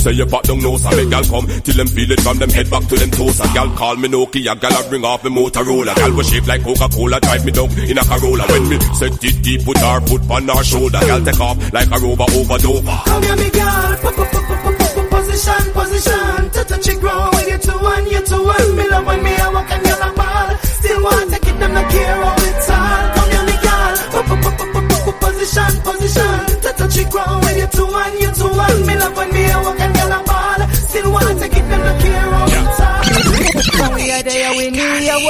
Say you back down nose, I make gal come till them feel it from them head back to them toes. A gal call me Nokia, gal a bring off me Motorola. Gal was shaped like Coca-Cola, drive me down in a Corolla. When me set it deep, put her foot on her shoulder. Gal take off like a rover over Dover. Come here, me p- Position, position. To touch it ground when you two one, you two one. Me love when me I walk and you're a ball. Still want take it, them care how it's all. Come here, me p- Position, position. To touch it ground when you two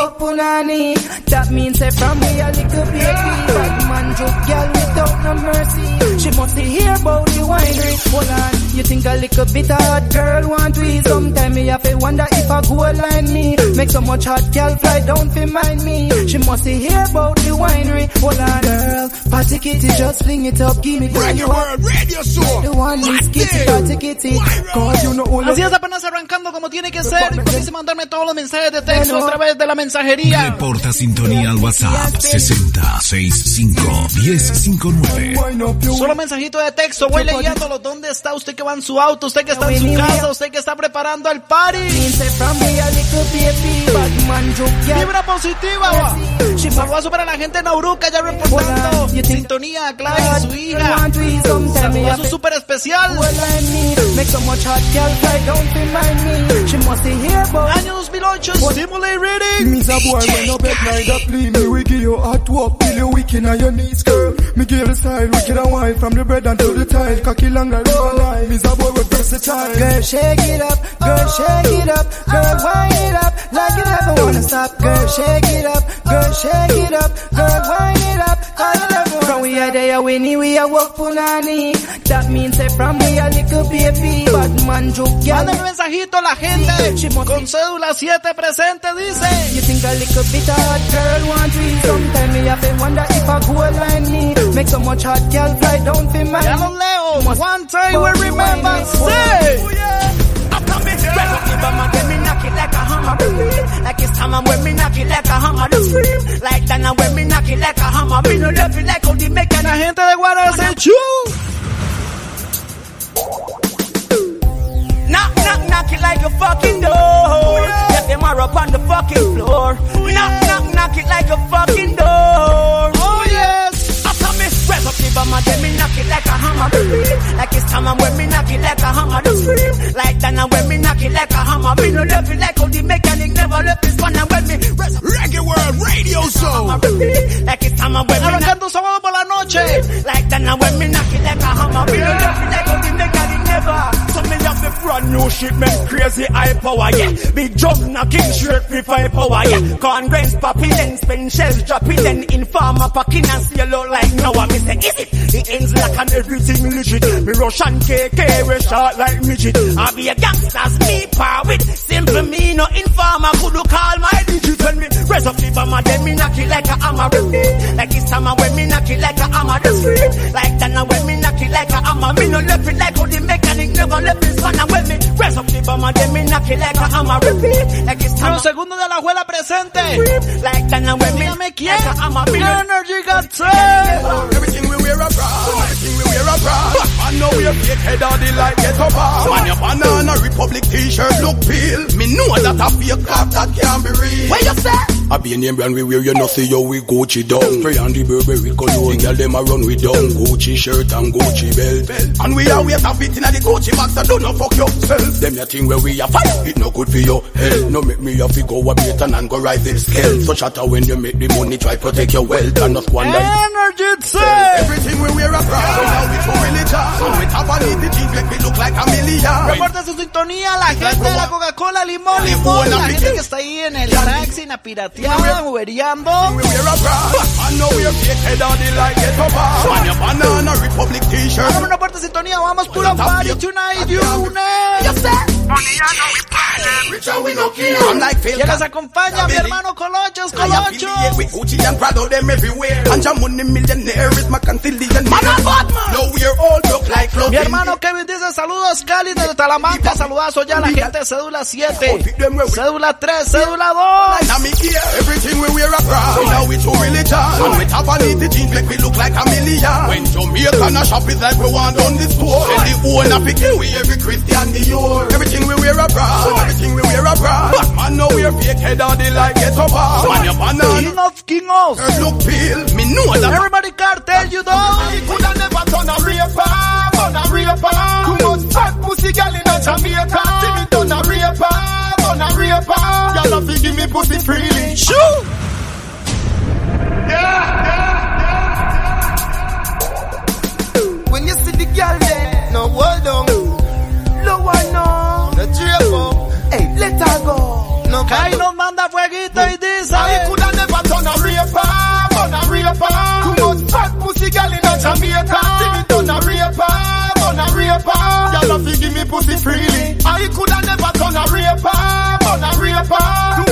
need we are walk punani. That means that from we a little baby. Bad man joke, girl without no mercy. She must be hear about the winery. Hold on, you think a little bit hard girl want to we? Sometime me have to wonder if a goal line me. Make so much hot girl fly down fi mind me. She must be hear about the winery. Hold on, girl, party kitty, just fling it up, give me Bring your word radio show. The one is kitty, party kitty. Cause you know all Así como tiene que ser. Y puedes mandarme todos los mensajes de texto a través de la mensajería. Reporta sintonía al WhatsApp 6065-1059. Solo mensajito de texto, voy leyéndolo. ¿Dónde está usted que va en su auto? Usted que está en su casa, usted que está preparando el party. Vibra positiva. Saludos para la gente en Auruca, ya reportando. Sintonía a Clara y su hija. Saludos súper especial. I need make so much hot girl I don't feel my need. She must be here, but annuals below just stimulate reading. Means a boy when no bed night up, leave me. We give you hot walk, till you weak in your knees, girl. Me give you style wicked and wine From the bread until the tile Cocky long like river line Me's a boy with versatile Girl, shake it up, girl, shake it up, girl, wind it up, like you never wanna stop. Girl, shake it up, girl, shake it up, girl, wind it up, like you never wanna From we are there, we need we are walk punani. That means that from we a little baby, bad man joke, girl. Mándame mensajito a la gente con cédula 7 presente, dice. You think a little bit hard girl Much hot girl fly down for my Ya los leo. One time we remember. Say. like a hammer, baby. Like it's time when me knock it like a hammer, the. Like that now when me knock it like a hammer, me no love it like how make La gente de Guara se chu. Knock, knock, knock it like a fucking door. Oh, Let them are up on the fucking floor. Oh, knock, knock, knock it like a fucking door. Rev up the bomber, then me knock it like a hammer. Like it's time when me knock it like a hammer. Like that now when me knock it like a hammer, me no love it like how the mechanic never left his one. And when me Reggae World Radio Show. like it's time when me knock Arrancando sábado por la noche. like that now when me knock it like a hammer, me no love it like how the mechanic never. Brand new shipment, crazy high power, yeah. Big drum knocking straight with high power, yeah. Corn grains popping, then spin shells dropping, then informer packing and seal out like now. I me say, is it? The ends like and everything legit. Me rush and KK, we short like midget. I be a gangsters, me power with simple me, no informer could you call my digit when me raise up the bomber, then me knock it like a hammer. Like it's time when me knock it like a hammer. Like that now when me knock it like a hammer, me no left it like how the mechanic never left his. And when me raise up the bomber, then me knock it like a hammer, repeat. Like it's time Los segundos de la abuela presente. like that now when me Dígame quién. like a hammer, Energy got set. Everything we wear abroad. Everything we wear abroad. I know we wear fake head on the like get up Man, your banana republic t-shirt look pale. Me know that a fake crap that can't be real. Where you say? I be a name brand we wear, you know see how we Gucci down. Spray on the Burberry cologne, The girl them a run with down. Gucci shirt and Gucci belt. And we are always have it in the Gucci box, so don't no fuck yourself. Them your thing where we are fire, it no good for your health. No make me have to go a bit and go rise the scale. So shatter when you make the money, try protect your wealth and not squander. Energy Everything we wear a proud, so now we for religion. And we have a little jeans, make me look like a million. Reporta su sintonía la gente de la Coca-Cola Limón Limón, la gente que está ahí en el taxi, en la pirateada, uberiando. We wear a bra, and now we're head on the like get up On your banana republic t-shirt. Puerta de sintonía, vamos puro party tonight, you know. You I'm like Phil ¿Quién les acompaña? Mi hermano Colochos, Colochos. with Gucci and Prado, them everywhere. And your money millionaire is my cantillion. Man, I'm Batman. Now we're all look like Mi hermano Kevin dice saludos Cali desde Talamanca, saludazo ya a la gente de cédula 7, cédula 3, cédula 2. Now me here, everything we wear a. Now we to religion. And we have a little jeans make we look like a million. When Jamaican a shop is like we want on the store. Tell the owner kill we every Christian Dior. Everything we wear a proud. Everything we wear a proud. Man, now we're fake head on the like get up on. Man, your banana. King of King of. Look pale, me know that. Everybody cartel, you know. I coulda never done a raper, ah, done a raper. Ah. Too much fat pussy girl in a Jamaica. See me done a raper, ah, done a raper. Y'all have to give me pussy freely. Shoot. When you see the girl there, no hold on. Let her go. No Kai nos manda fueguito y dice. I coulda never done a raper, done a raper. Too much fat pussy girl in a Jamaica. See me done a raper, done a raper. Y'all have to give me pussy freely. I coulda never done a raper, done a raper.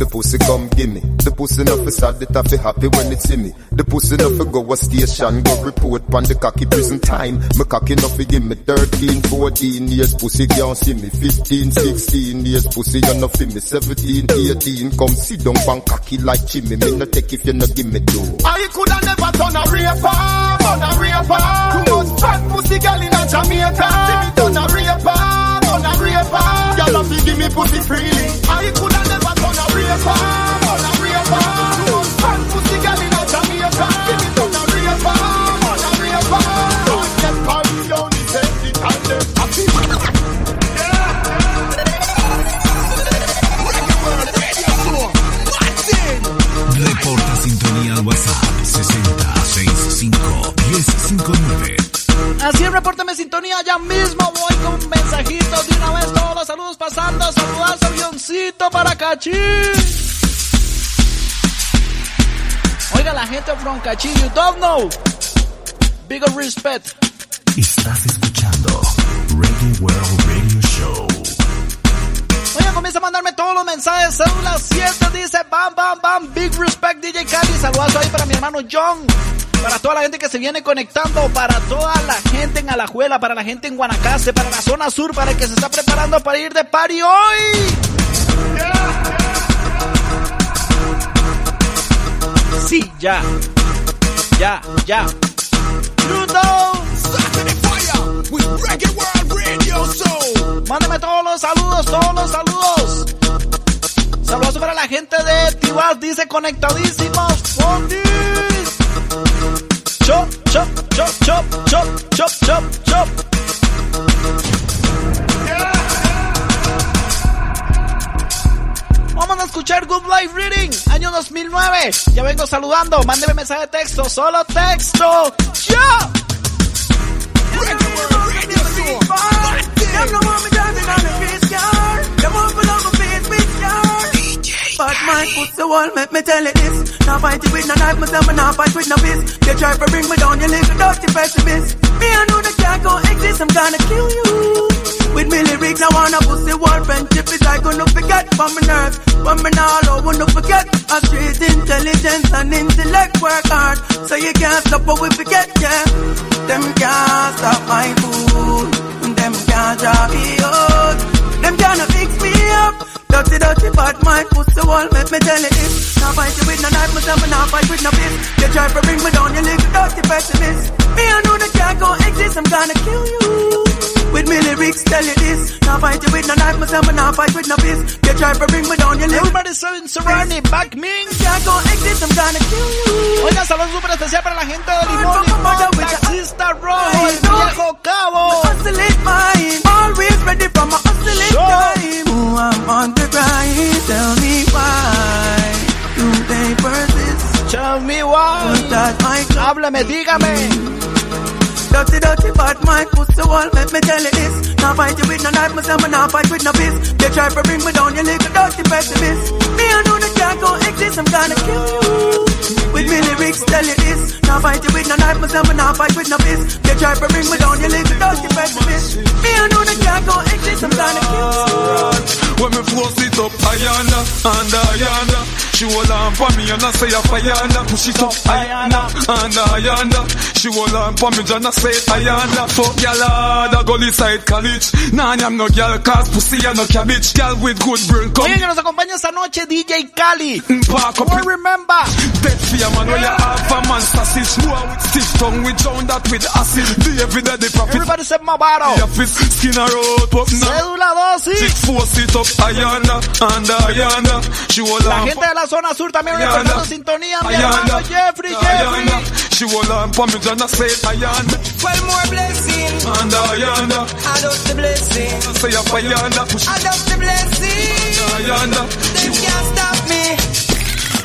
The pussy, come gimme. The pussy no fi sad, it fi happy when it see me. The pussy no fi go a station, go report pon the cocky prison time. Me cocky no fi give me 13, 14 years, pussy can't see me. 15, 16 years, pussy you no fi me. 17, 18, come sit down pon cocky like chimney. Me no take if you no give me dough. I coulda never done a raper, done a raper. Too much fat pussy girl in a Jamaica. See me done a raper, done a raper. Y'all have to give me pussy freely. I coulda never Reporta sintonía al WhatsApp 6065 1059. Así es, repórtame sintonía ya mismo. Voy con un mensajito de una vez. Todos los saludos pasando. Saludas avioncito para Cachín. Oiga, la gente from Cachín, you don't know. Big respect. Estás escuchando Radio World Radio Show. Oiga, comienza a mandarme todos los mensajes. Cédula 7 dice bam, bam, bam. Big respect, DJ Cali. Saludazo ahí para mi hermano John. Para toda la gente que se viene conectando. Para toda la gente en Alajuela. Para la gente en Guanacaste. Para la zona sur. Para el que se está preparando para ir de party hoy. Sí, ya. Ya, ya. Mándame todos los saludos, todos los saludos. Saludos para la gente de Tibas, dice conectadísimos. Fondis. Chop, chop, chop, chop, chop, chop, chop, chop. Vamos a escuchar Good Life Reading, año 2009. Ya vengo saludando, mándeme mensaje de texto, solo texto. ¡Ya! Reggae But my foot the wall, make me tell you this. Now fight it with no knife, myself, and now fight with no fist. You try to bring me down, you little dirty pessimist. Me, I know that can't go exist, I'm gonna kill you. With me lyrics, I wanna pussy wall friendship is I gonna forget from my nerves. From me now, I wanna forget. A street intelligence and intellect work hard. So you can't stop what we forget, yeah. Them can't stop my food. Them can't drop me out. Them gonna fix me up. Dirty, dirty, bad mind, pussy wall, make me tell it fight you with no knife, myself, and I fight with no fist. You try to bring me down, you little dirty pessimist. Me, I know that can't go exist, I'm gonna kill you. With me lyrics, tell you this. Now fight you with no knife, myself, and I fight with no fist. You try to bring me down, you little Everybody saying Serrani, back Ming. can't go exist, I'm gonna kill you. Oiga, saludos súper especial para la gente de Limón, Limón, Taxista Rojo, el viejo cabo. Hustle it mine, always ready for my hustle it time. I'm on the grind, tell me why. Pay for this, Tell me why. that my job. Dígame. Dirty, dirty, bad mind, pussy wall, let me tell you this. Now fight you with no knife, myself, and now fight with no fist. They try to bring me down, you little dirty pessimist. Me, I know that can't go exist, I'm gonna kill you. With me lyrics, tell you this. Now fight you with no knife, myself, and now fight with no fist. They try to bring me down, you little dirty pessimist. Me, I know that can't go exist, I'm gonna kill you. When me force it up, Ayana, and Ayana. She hold on for me and I say a Ayana. Push it up, Ayana, and Ayana. She hold on for me and I say Ayana. Fuck y'all hard, I go side college. Nah, I'm no girl, cause pussy and no cabbage. Girl with good brain, come Oye, que nos acompaña esta noche DJ Cali. Mm, park up Well, remember. Dead fear man, oh, where you half a man sausage More with stiff tongue, with drown that with acid The everyday the profit Everybody said Movado. Your fist, skin a road, up now Cédula Six dosis. force it up, La gente de la zona sur también reportando sintonía. Mi Ayana. hermano Jeffrey, Ayana. Jeffrey. She hold on for me, Jana say Ayana Well, more blessing, And Ayana add up the blessing, Say a Ayana, push add up the blessing. Ayana They can't stop me.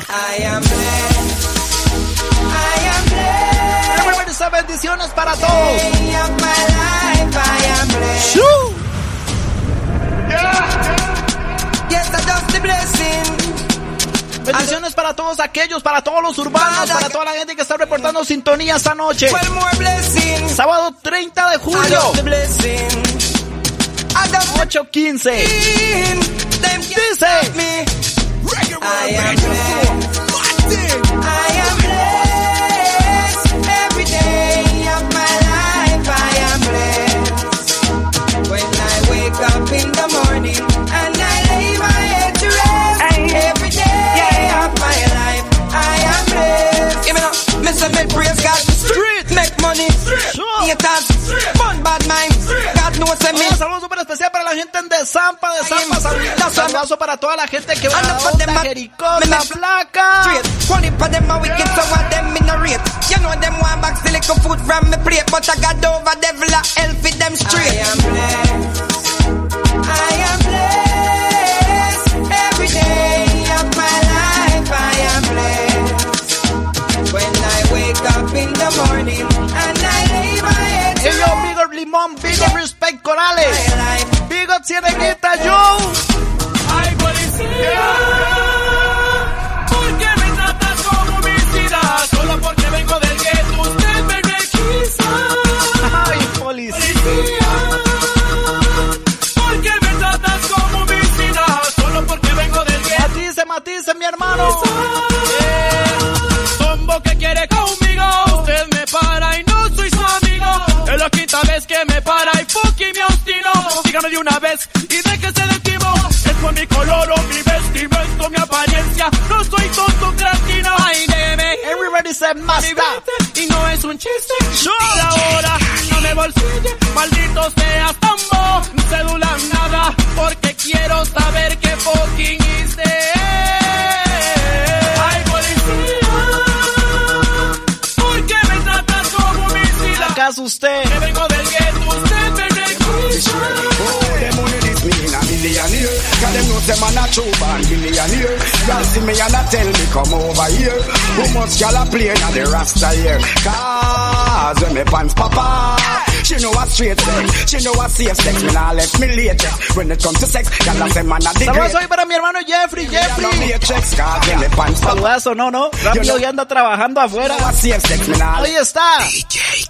I am blessed. I am blessed. Everybody said bendiciones para todos. Day Yes, I just the blessing. Bendiciones para todos aquellos, para todos los urbanos, para toda la gente que está reportando sintonía esta noche. Well, more blessing. Sábado 30 de julio, just the blessing. I just the 8.15. blessing. Them can't Dice. Money. Sure. Haters. Fun bad mind. God knows I me. Un saludo súper especial para la gente de Zampa, de Zampa, saludo- saludazo para toda la gente que va a Jericó, La make- Placa. straight. Twenty for them a wicked, so what them in a rate. You know them want back the little food from me plate, but I got over devil a hell for them straight. I am blessed. I am blessed. Every day of my life, I am blessed. When I wake up in the morning Big Up Respect Corales, Up Cieneguita, Joe. Ay, policía, ¿por qué me tratas como homicida? Solo porque vengo del gueto, usted me requisa. Ay, policía. ¿Por qué me tratas como homicida? Solo porque vengo del gueto. Matice, matice, mi hermano. Es la quinta vez que me para y fucking me obstino. Dígame de una vez y déjese de timo. Es por mi color o mi vestimento, mi apariencia. No soy tonto, cretino. Ay, deme. Everybody said Master. y no es un chiste. Por ahora no me bolsille, maldito seas tambo. Cédula nada, porque quiero saber qué fucking hice. Usted? Que vengo del gueto, usted me requisa. Them only this me in a millionaire Cause them know them man a true born billionaire Y'all see me and a tell me come over here Who much y'all a play in the rasta here Cause when me pants pop off She know what straight sex She know what safe sex Me nah left me latex When it comes to sex Y'all a say man a the Saludos great hoy para mi hermano Jeffrey, No Jeffrey. matrix Cause when me pants pop off Saludazo, no, no. Rápido ya anda trabajando afuera. What safe sex Me nah Ahí left está.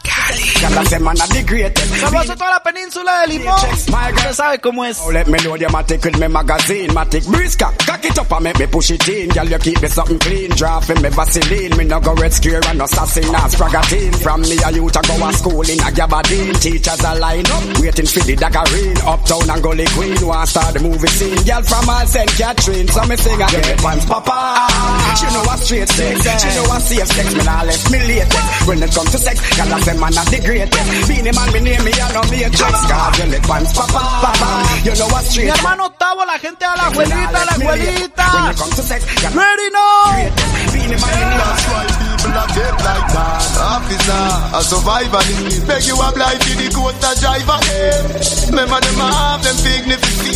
Y'all a say man a the greatest Saludos a toda la península de Limón. Usted sabe cómo es. Now let me know a take with me magazine, ma take briska. Cock it up and make me push it in. Girl, you keep me something clean. Drop in me Vaseline. Me no go red scare and no sassy nah spragatine. From me a youth to go a school in a Gabardine. Teachers a line up, waiting for the Dakarine. Uptown and Gully Queen, want start the movie scene. Girl from all St. Catherine, so me sing again. Pants papa. She know what straight sex. She know what safe sex. Me nah left me latest. When it come to sex, girl I say man not the greatest. Beanie man me name me a no matrix. God, you let pants papa. Papa. You know what Mi hermano Octavo, la gente a la abuelita, a la abuelita. Ready now. Beanie man me That's why people are dead like that. Officer, a survivor. Beg you apply to the coaster driver. Remember them have them significant.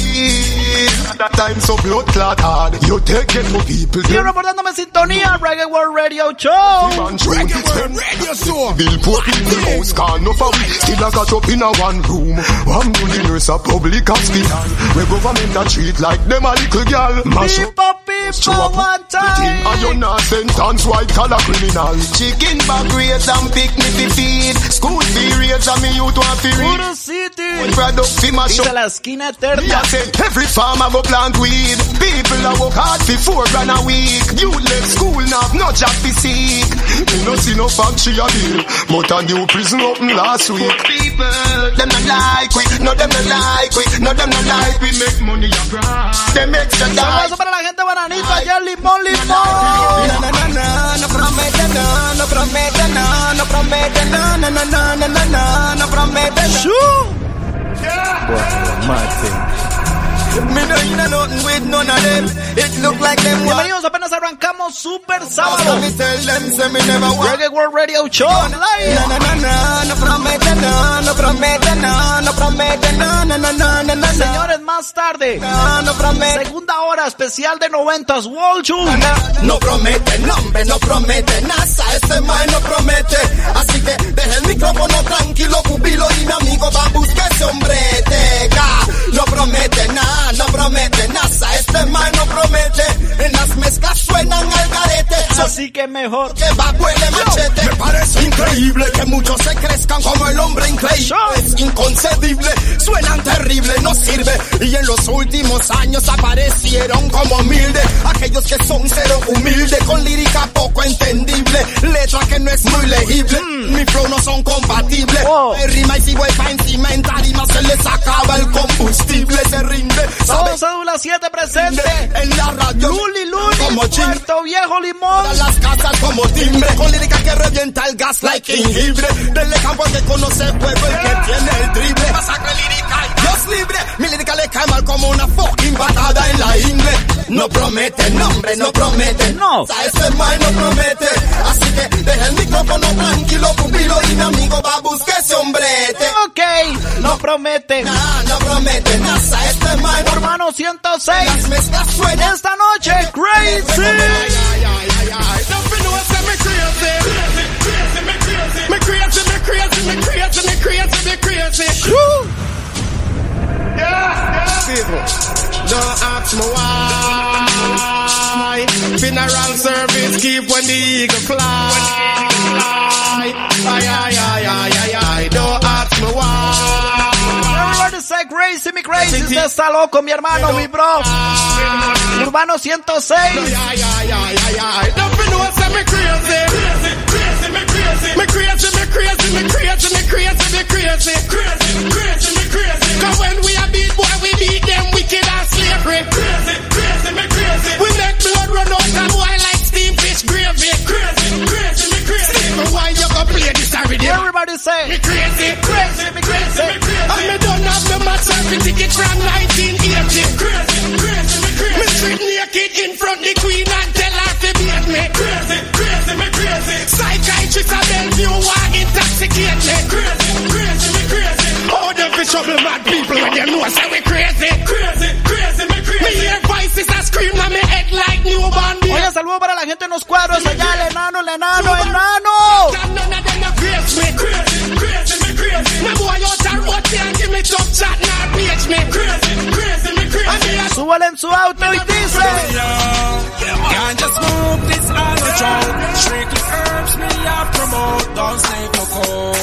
That time so blood clot hard. You take it for people. Sigo reportándome en sintonía, Reggae World Radio Show. Reggae World Radio Show. Bill poor people house can no for. Still a got up in a one room. One good nurse a public hospital. We government treat like them a little girl. Mash up. People, people, one time. And you not sentence white collar criminal. Chicken back rates and picnic fi feed. School fee rates and me youth want fi read. Puro City. Product fi mash Dice up. la esquina Me eterna. a say every farmer go plant weed. People a work hard for four grand a week. You left school now, no job fi seek. Me no see no factory a deal, but a new prison open last week. People, them not like we, no them not like we, no them not like we make money a grind. Them extra die. Saludos para la gente bananita, allá en Limón, Limón no promete nada, no promete nada, no promete nada, no, no, no, no, no, no promete nada. Sure. Yeah. Boy, my thing. Me no inna nothing with none of them. It look like them want. Bienvenidos, apenas arrancamos Super Sábado. Reggae World Radio Show live. No promete no, no promete no, no promete no, no, no, no, no, no, no. Señores, más tarde, No, no promete. segunda hora especial de noventas, Wall Show. No promete, nombre, no promete, NASA, ese man no promete. Así que deje el micrófono tranquilo, cubilo y mi amigo va a buscar ese hombrete. Ga, No promete nada, no promete, NASA, este man no promete. En las mezclas suenan al garete. Así que mejor. Que va huele machete. Me parece increíble que muchos se crezcan como el hombre increíble. Es inconcebible, suenan terrible, no sirve. Y en los últimos años aparecieron como humilde. Aquellos que son cero humilde, con lírica poco entendible. Letra que no es muy legible. Mi flow no son compatibles. Me rima y si voy pa' encima en tarima se les acaba el combustible. Se rinde, ¿sabes? cédula 7 presente. En la radio. Luli, Luli, Como. Puerto Viejo, Limón. Todas las casas como timbre Con lírica que revienta el gas like jengibre Denle campo que conoce el juego El que tiene el drible Masacre lírica y Dios libre Mi lírica le cae mal como una fucking patada en la ingle No promete, nombre, no promete No. Ese mal no promete Así que deja el micrófono tranquilo Pupilo y mi amigo va a buscar ese hombrete Ok, no promete. Nah, no promete, nasa, este mal no Hermano 106. Las mezclas suenan Esta noche, Crazy. Don't ask me why. Funeral service keep when the eagle fly. Ay, ay, ay, ay, ay, crazy, mi crazy. Usted está loco, mi hermano, mi bro. Urbano 106. Ay, ay, ay, ay, ay. Don't be know say me crazy. Me crazy, me crazy, me crazy, me crazy, me crazy, me crazy, crazy, crazy, me crazy. Cause when we a beat boy, we beat them wicked and slavery. Crazy, crazy, me crazy. We make blood run out and boy like steam fish gravy. Crazy, crazy, me crazy. But why you go play this already? Everybody say. Me crazy, crazy, me crazy, me crazy. And me don't have the match selfie ticket from 1980. Crazy, crazy, me crazy. Me strip naked in front the queen and tell her to beat me. Crazy, crazy, me crazy. Psychiatrist a Bellevue want intoxicate me. Crazy, crazy, me crazy. Oh, them fi trouble mad people when you know I say we crazy. Crazy, crazy, me crazy. Me hear voices that scream on me head like newborn baby. Oye, saludo para la gente en los cuadros allá, el enano, el enano, enano. There and give me tough chat now page me. Crazy, crazy, me crazy. And me a Súbale en su auto y dice. Can't just smoke this on the road. Strictly herbs me I promote. Don't stay for cold.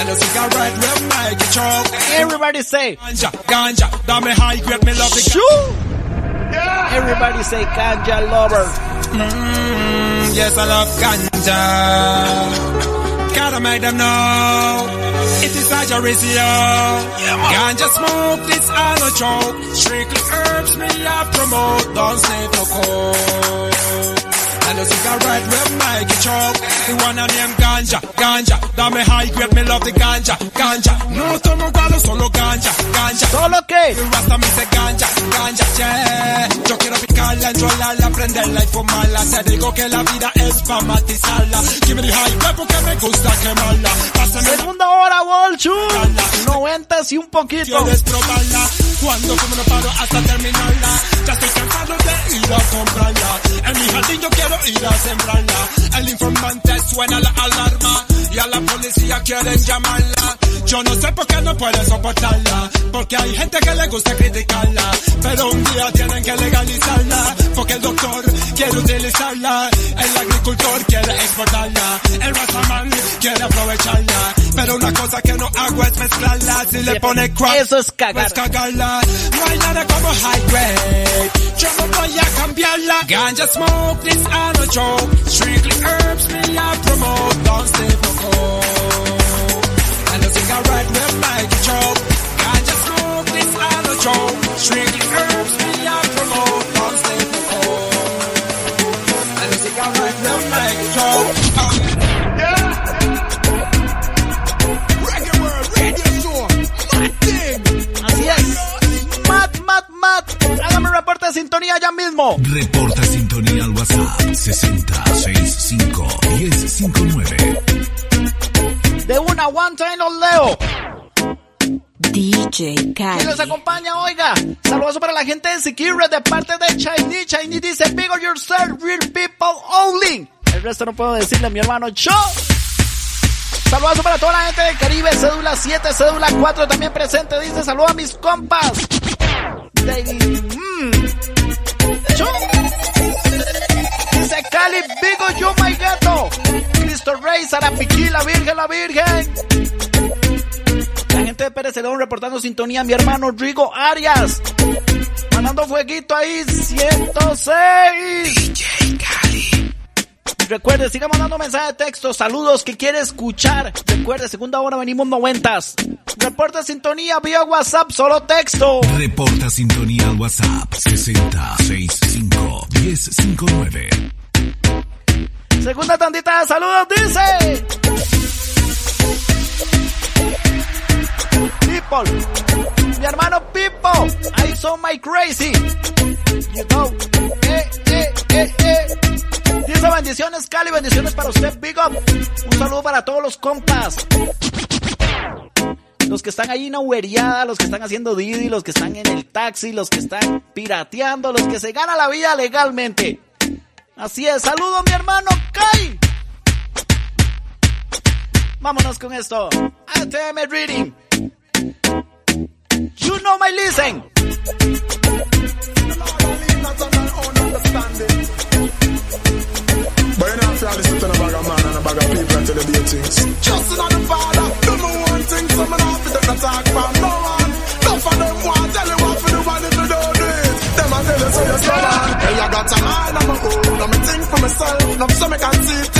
And a cigarette will make you choke. Everybody say. Ganja, ganja, that me high grade, me love the Shoo. Everybody say ganja lover. Mm, yes, I love ganja. Gotta make them know it is such a ratio. Ganja smoke, this all no joke. Strictly herbs me I promote. Don't save no coke. And a cigarette with Mikey choke. The one I name ganja, ganja. Dame high grade, me love the ganja, ganja. No tomo gualo, solo ganja, ganja. ¿Solo qué? El rasta me dice ganja, ganja, yeah. Yo quiero picarla, enrolarla, prenderla y fumarla. Te digo que la vida es pa' matizarla. Give me the high grade porque me gusta quemarla. Pásame Segunda hora, Bolchu. 90 y un poquito. Quieres probarla cuando como no paro hasta terminarla. Ya estoy cansado de ir a comprarla. En mi jardín yo quiero ir a sembrarla. El informante suena la alarma y a la policía quieren llamarla. Yo no sé por qué no pueden soportarla, porque hay gente que le gusta criticarla, pero un día tienen que legalizarla, porque el doctor quiere utilizarla, el agricultor quiere exportarla, el razaman quiere aprovecharla, pero una cosa que no hago es mezclarla, si le pone crack, Eso es cagar. pues cagarla, no hay nada como high grade, yo no voy a cambiarla, ganja smoke, this I no joke, strictly herbs me I promote, don't stay for cold. And a cigarette will make you choke. Ganja smoke, this I no joke. Strictly herbs me I promote, don't stay es. Mat, mat, mat. Hágame un reporte de sintonía ya mismo. Reporta sintonía al WhatsApp 6065 1059. De una one time los leo. DJ ¿Quién Cali. nos acompaña? Oiga, saludos para la gente de Secure de parte de Chinese. Chinese dice, big on yourself, real people only. El resto no puedo decirle a mi hermano Cho. Saludos para toda la gente del Caribe, cédula 7, cédula 4 también presente. Dice, saludos a mis compas. Mm. Dice Cali, big on you, my gato. Cristo Rey, Sarapiquí, la Virgen, la Virgen. La gente de Pérez Celedón reportando sintonía. Mi hermano Rigo Arias. Mandando fueguito ahí. 106. Recuerde, siga mandando mensaje de texto. Saludos que quiere escuchar. Recuerde, segunda hora venimos noventas. Reporta sintonía vía WhatsApp, solo texto. Reporta sintonía al WhatsApp 6065 1059. Segunda tandita de saludos dice. People. Mi hermano Pipo. I saw my crazy. You know. Eh, eh, eh, eh. Dice bendiciones, Cali. Bendiciones para usted, Big Up. Un saludo para todos los compas. Los que están ahí en Uberiada, los que están haciendo Didi, los que están en el taxi, los que están pirateando, los que se ganan la vida legalmente. Así es, saludo mi hermano Kai. Vámonos con esto. ATM Reading. You know my listen. But you know, if you have to sit in a bag of man and a bag of people until the day things. Just another father, do me one thing, so me not fit to talk from no one. Enough of them want tell you what to do, and if you don't do it, them a tell you so you slow down. Hey, I got a mind of my own, I'm a think for myself. Now so me can see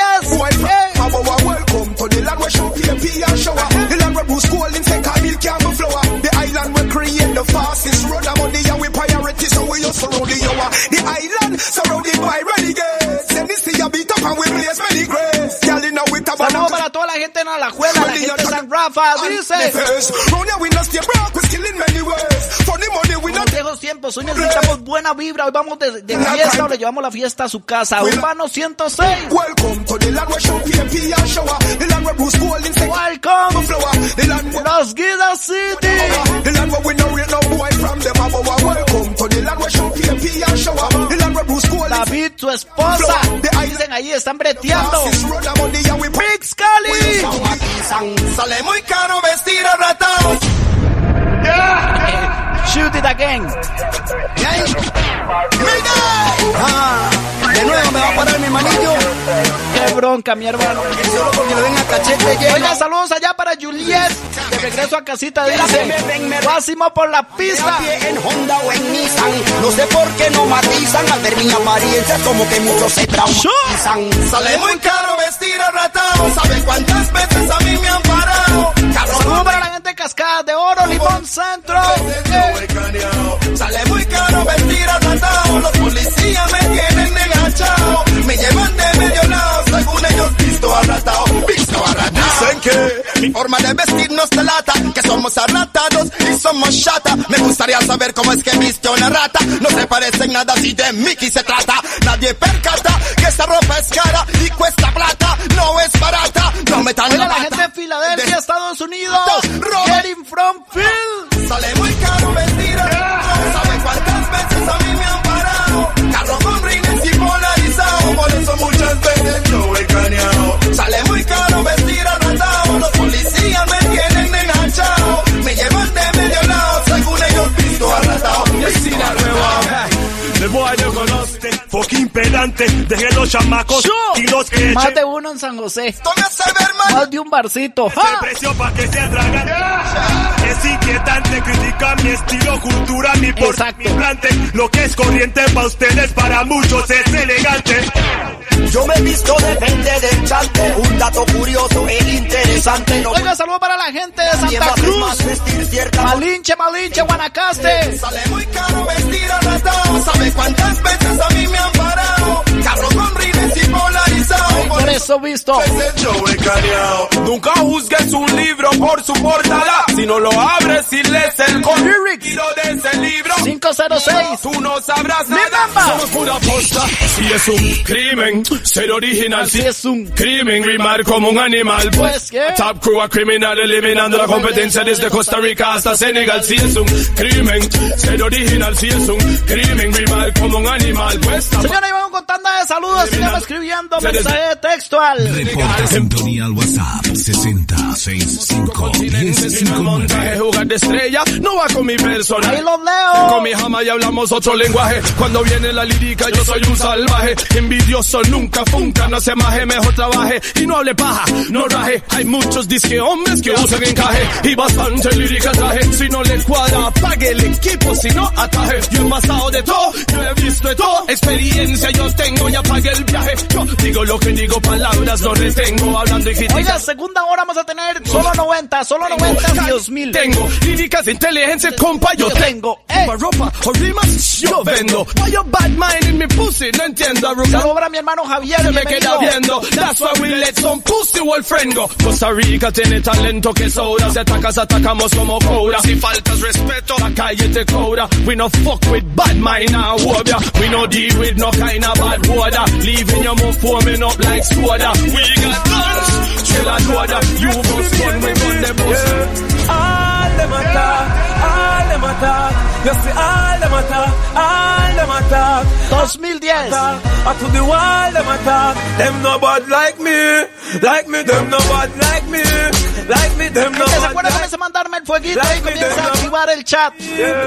The the fastest road of money and we priority so we just surround the hour. The island surrounded by renegades. Send the sea a beat up and we blaze para toda la gente en Alajuela, la gente de San Rafa, dice. Viejos tiempos, hoy necesitamos buena vibra, hoy vamos de, de fiesta o le llevamos la fiesta a su casa. Urbano 106. Welcome to the show PMP and shower. Welcome. Los Guidas City. The land where we know we no boy from them above. Welcome to the land where show PMP and shower. The land where Bruce Golding David, tu esposa. Dicen ahí, están breteando. Cali. Sale muy caro vestir arratado. Shoot it again. Ah, de nuevo me va a parar mi manillo. Qué bronca, mi hermano. Solo porque le venga cachete lleno. Oiga, saludos allá para Juliet. De regreso a casita, dice. Pásimo por la pista. en Honda o en Nissan. No sé por qué no matizan al ver mi apariencia, como que muchos se traumatizan. Sale muy caro vestir arratado. ¿Sabe cuántas veces a mí me han parado? Saludos para la gente de Cascada de Oro, Limón Centro. Sale muy caro vestir arratado. Los policías me tienen enganchado. Me llevan de que mi forma de vestir nos delata. Que somos arratados y somos chata. Me gustaría saber cómo es que viste una rata. No se parece en nada si de Mickey se trata. Nadie percata que esta ropa es cara y cuesta plata. No es barata. No me tan Oiga, la gente de Filadelfia, Estados Unidos. Getting from Phil. Sale muy caro vestir pedante, dejé los chamacos y los que Más de uno en San José. Más de un barcito. El precio pa' que se atragan. Es inquietante, critica mi estilo, cultura, mi por mi plante. Lo que es corriente pa' ustedes, para muchos es elegante. Yo me he visto depende del chante. Un dato curioso e interesante. No Oiga, saludos para la gente de Santa a Cruz. Malinche, Malinche, Guanacaste. Sale muy caro vestir arratado. ¿Sabe cuántas veces a mí me han parado? Carro con rines y polarizado. Por eso visto. Nunca juzgues un libro por su portada. Si no lo abres y lees el contenido de ese libro, 506. tú no sabrás nada. Somos pura posta. Si es un crimen, ser original. Si es un crimen, rimar como un animal. Pues, ¿qué? Top crew a criminal eliminando la competencia desde Costa Rica hasta Senegal. Si es un crimen, ser original. Si es un crimen, rimar como un animal. Pues Señora, y vamos con tanda de saludos. Síganme escribiendo mensaje de texto al. Reporta sintonía al WhatsApp 6065 el montaje, jugar de estrella, no va con mi personaje. Ahí los leo. Con mi jama y hablamos otro lenguaje. Cuando viene la lírica, yo soy un salvaje. Envidioso nunca funca, no se maje, mejor trabaje. Y no hable paja, no raje. Hay muchos disque hombres que usan encaje. Y bastante lírica traje. Si no le cuadra, apague el equipo, si no ataje. Yo he pasado de todo, yo he visto de todo. Experiencia yo tengo y apague el viaje. Yo digo lo que digo, palabras no retengo. Hablando y criticando. Oiga, segunda hora vamos a tener solo 90, solo 90, Dios mil. Tengo líricas de inteligencia, compa, yo tengo. Eh. Pa' ropa o rimas, yo vendo. Why you bad mind in mi pussy, no entiendo. Saludos para mi hermano Javier. Se me queda viendo. That's why we let some pussy old friend go. Costa Rica tiene talento que sobra. Si atacas, atacamos como cobra. Si faltas respeto, la calle te cobra. We no fuck with bad mind now, wobia. We no deal with no kind of bad water. Leaving your mouth forming up like soda. We got guns, chill and water. You must run, we run the bus. All them attack, all them attack. You see all them attack, all them attack. 2010. Up to the wall them attack. Them no bad like me, like me. Them no bad like me, like me. Que se acuerda, comienza a mandarme el fueguito y comienza a activar el chat.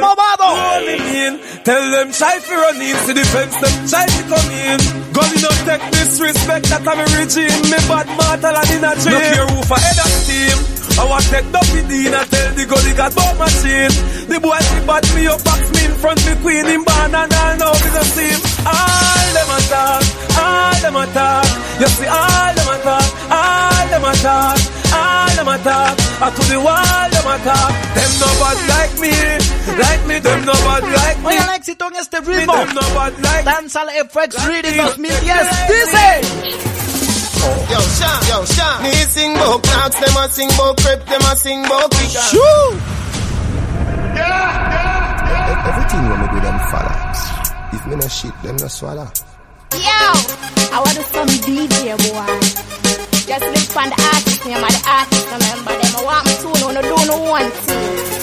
¡Movado! Rolling in. Tell them shy fi run in to the them shy fi come in. Gully no take disrespect, that I'm a regime. Me bad mortal and in a dream. Look here, who for head of team. I want take Duffy Dean and tell the gully got bomb machine. The boy he bad me up, box me in front, me queen him born and all now me the same. All them attack, all them attack. You see all them attack, all them attack, all them them attack. I to the wall, them attack. Them no bad like me, like me, them no bad like me. Oigan el éxito en este ritmo. Them no bad like Dancehall FX Reading 2010 dice. Yo, Sean, yo, Sean. Me sing bout knocks, them a sing bout crep, them a sing bout kick. Shoo! Everything when me do them follow. If me no shit, them no swallow. Yo, I want some DJ boy. Just look on the artist name of the artist remember them. I want me to know no do no one thing.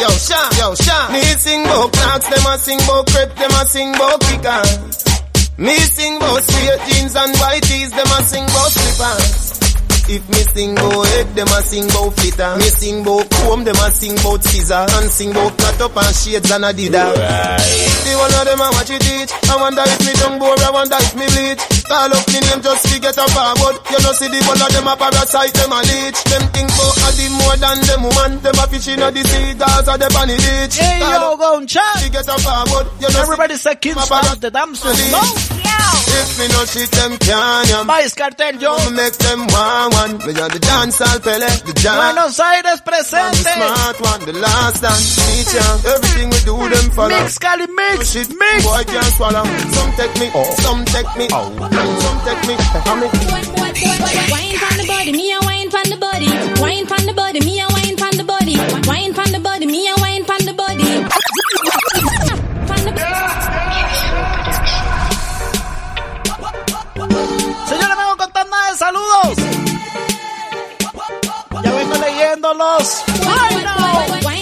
Yo, Sean, yo, Sean. Me sing bout knocks, them a sing bout crep, them a sing bout kickers. Me sing bout straight jeans and white tees, them a sing bout slippers. If me sing bout head, them a sing bout flitter. Me sing bout comb, them a sing bout scissor. And sing bout cut up and shades and Adidas. The one of them a watch it teach. I wonder if me tongue bore, I wonder if me bleach. Call up me name just to get a forward. You know see the one of them a parasite, them a leech. Them think bout a the more than them woman. Them a fish in a the sea, Gaza, them on the beach. Hey yo, go and chat. To get a forward. You know Everybody say kids stop the damsel. No. If me no shit, them can yam. Vice Cartel, yo. Me make them one one. Me a the dance all pele, the jam. Buenos Aires I'm the smart one, the last dance. Teach ya. Everything we do, them follow. Mix, Cali, mix, Shit, mix. boy can't swallow. Some take me, oh. some take me, oh. some take me. Come me. Wine from the body, me a wine from the body. Wine from the body, me a saludos. Ya vengo leyéndolos. Wine wine.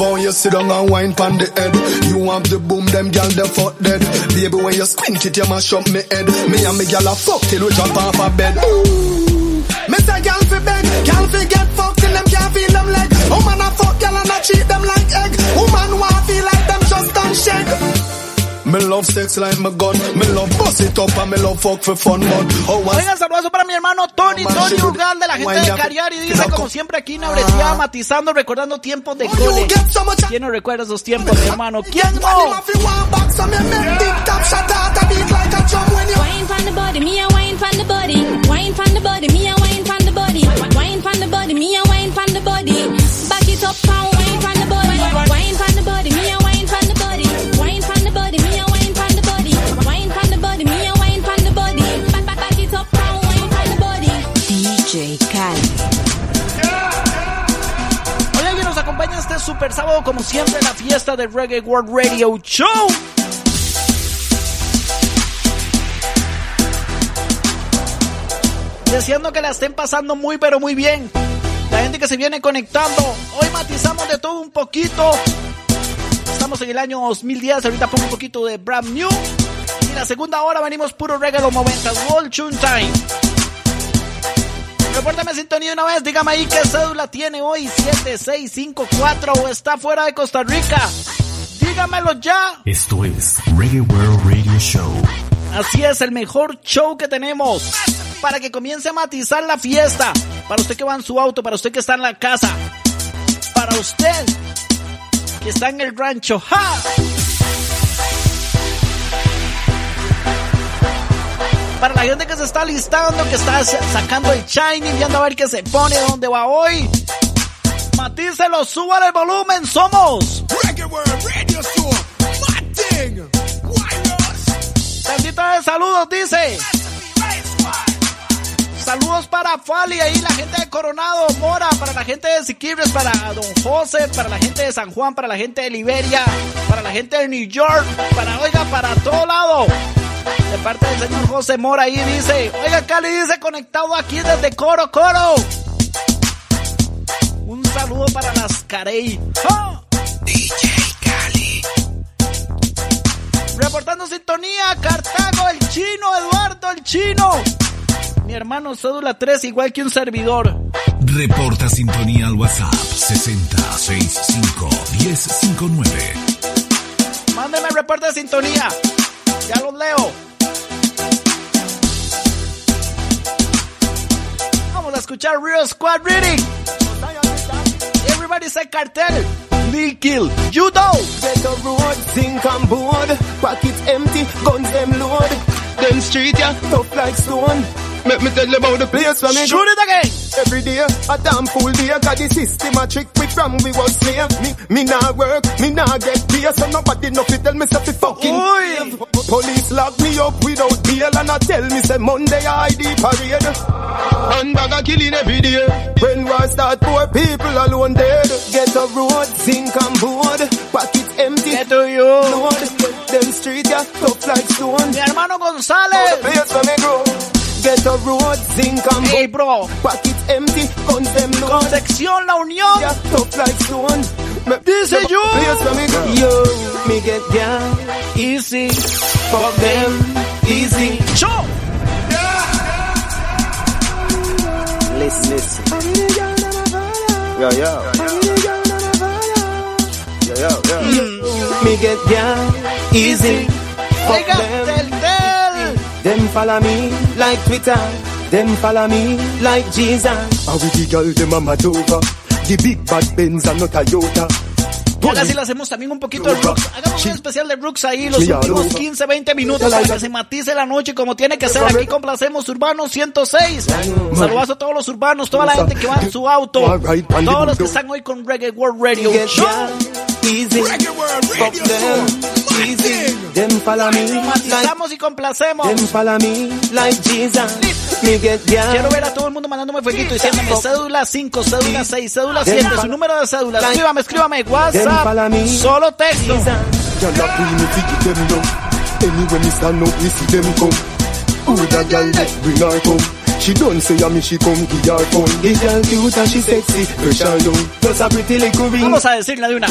How you sit down and wine pon the head. You have the boom, them gal them fuck dead. Baby, when you squint it, you mash up me head. Me and me gal a fuck till we jump off a bed. Ooh. Me say gal fi beg, gal fi get fucked till them can't feel them leg. Woman a fuck gal and a treat them like egg. Woman want feel like them just done shake. Me love sex like my gun. Me love bust it up and me love fuck for fun, but oh, Oigan, saludazo para mi hermano Tony, Tony Ugal de la gente de Cariari. Dice, como siempre aquí en Abretía, matizando, recordando tiempos de cole. ¿Quién no recuerda esos tiempos, mi hermano? ¿Quién no? Wine from the body, me a wine from the body. Wine from the body, me a wine from the body. Wine from the body, me a wine from the body. Back it up, come wine from the body. Wine from the body, me a DJ Cali. Hoy alguien nos acompaña este super sábado, como siempre, en la fiesta del Reggae World Radio Show. Deseando que la estén pasando muy, pero muy bien. La gente que se viene conectando. Hoy matizamos de todo un poquito. Estamos en el año 2010. Ahorita pongo un poquito de brand new. Y la segunda hora venimos puro reggae los 90. World Tune Time. Repórtame sintonía una vez, dígame ahí qué cédula tiene hoy, 7654 o está fuera de Costa Rica. Dígamelo ya. Esto es Reggae World Radio Show. Así es, el mejor show que tenemos. Para que comience a matizar la fiesta. Para usted que va en su auto, para usted que está en la casa. Para usted que está en el rancho. ¡Ja! Para la gente que se está listando, que está sacando el shiny, viendo a ver qué se pone, dónde va hoy. Matícelo, suba el volumen, somos. Tantita de saludos, dice. Saludos para Fali, ahí la gente de Coronado, Mora, para la gente de Siquibres, para Don José, para la gente de San Juan, para la gente de Liberia, para la gente de New York, para, oiga, para todo lado. De parte del señor José Mora ahí dice, oiga, Cali dice conectado aquí desde Coro Coro. Un saludo para las Carey. DJ Cali. Reportando sintonía, Cartago, el chino, Eduardo, el chino. Mi hermano cédula 3, igual que un servidor. Reporta sintonía al WhatsApp 6065 1059. Mándeme reporte de sintonía. Ya los leo. escuchar Real Squad Reading. Everybody say cartel. Lil Kill. Know. Get the road, zinc and board. Pockets empty, guns them load. Them street yeah, tough like stone. Make me tell you about the place where me Shoot it again. Every day, a damn fool day, cause the system a trick we from we was slave. Me, me nah work, me nah get pay, so nobody know fi tell me say fi fucking slave. Police lock me up without bail and I tell me say Monday I ID parade. And bag a killing every day. When war start, poor people alone dead. Get a road, zinc and board, pocket empty. Get to you. Load, them street yeah, tough like stone. Mi hermano González. The place where. Get a road, zinc and Hey, bro. Pocket empty, guns them load. Concepción La Unión. Yeah, tough like stone. Me, Dice me- you. Place where me grow. Yo, me get down. Easy. Fuck them, easy. Show. Listen, listen. Yo, yo. Yo, yo, yo. Me get down, easy. Fuck them. Them follow me like Twitter. Them follow me like Jesus. How we the girl them a mad over. The big bad Benz and not Toyota. Ya casi le hacemos también un poquito de Rooks. Hagamos un especial de Rooks ahí, los Sí, últimos aló. 15, 20 minutos para que se matice la noche como tiene que ser. Aquí complacemos Urbanos 106. Saludos a todos los urbanos, toda la gente que va en su auto. Todos los que están hoy con Reggae World Radio. Fuck them, easy. Them follow me like Matizamos y complacemos. Them follow me like Jesus. Me get down. Quiero ver a todo el mundo mandándome fueguito diciéndome cédula 5, cédula 6, cédula Them 7, su número de cédula. like- Escríbame, escríbame. WhatsApp. Solo texto. Me. Anyway stand up, me see them come. Who that girl let bring her come? She don't say a me she come give her phone. The girl cute and she sexy, fresh and young. Plus a pretty little ring. Vamos a decirle de una.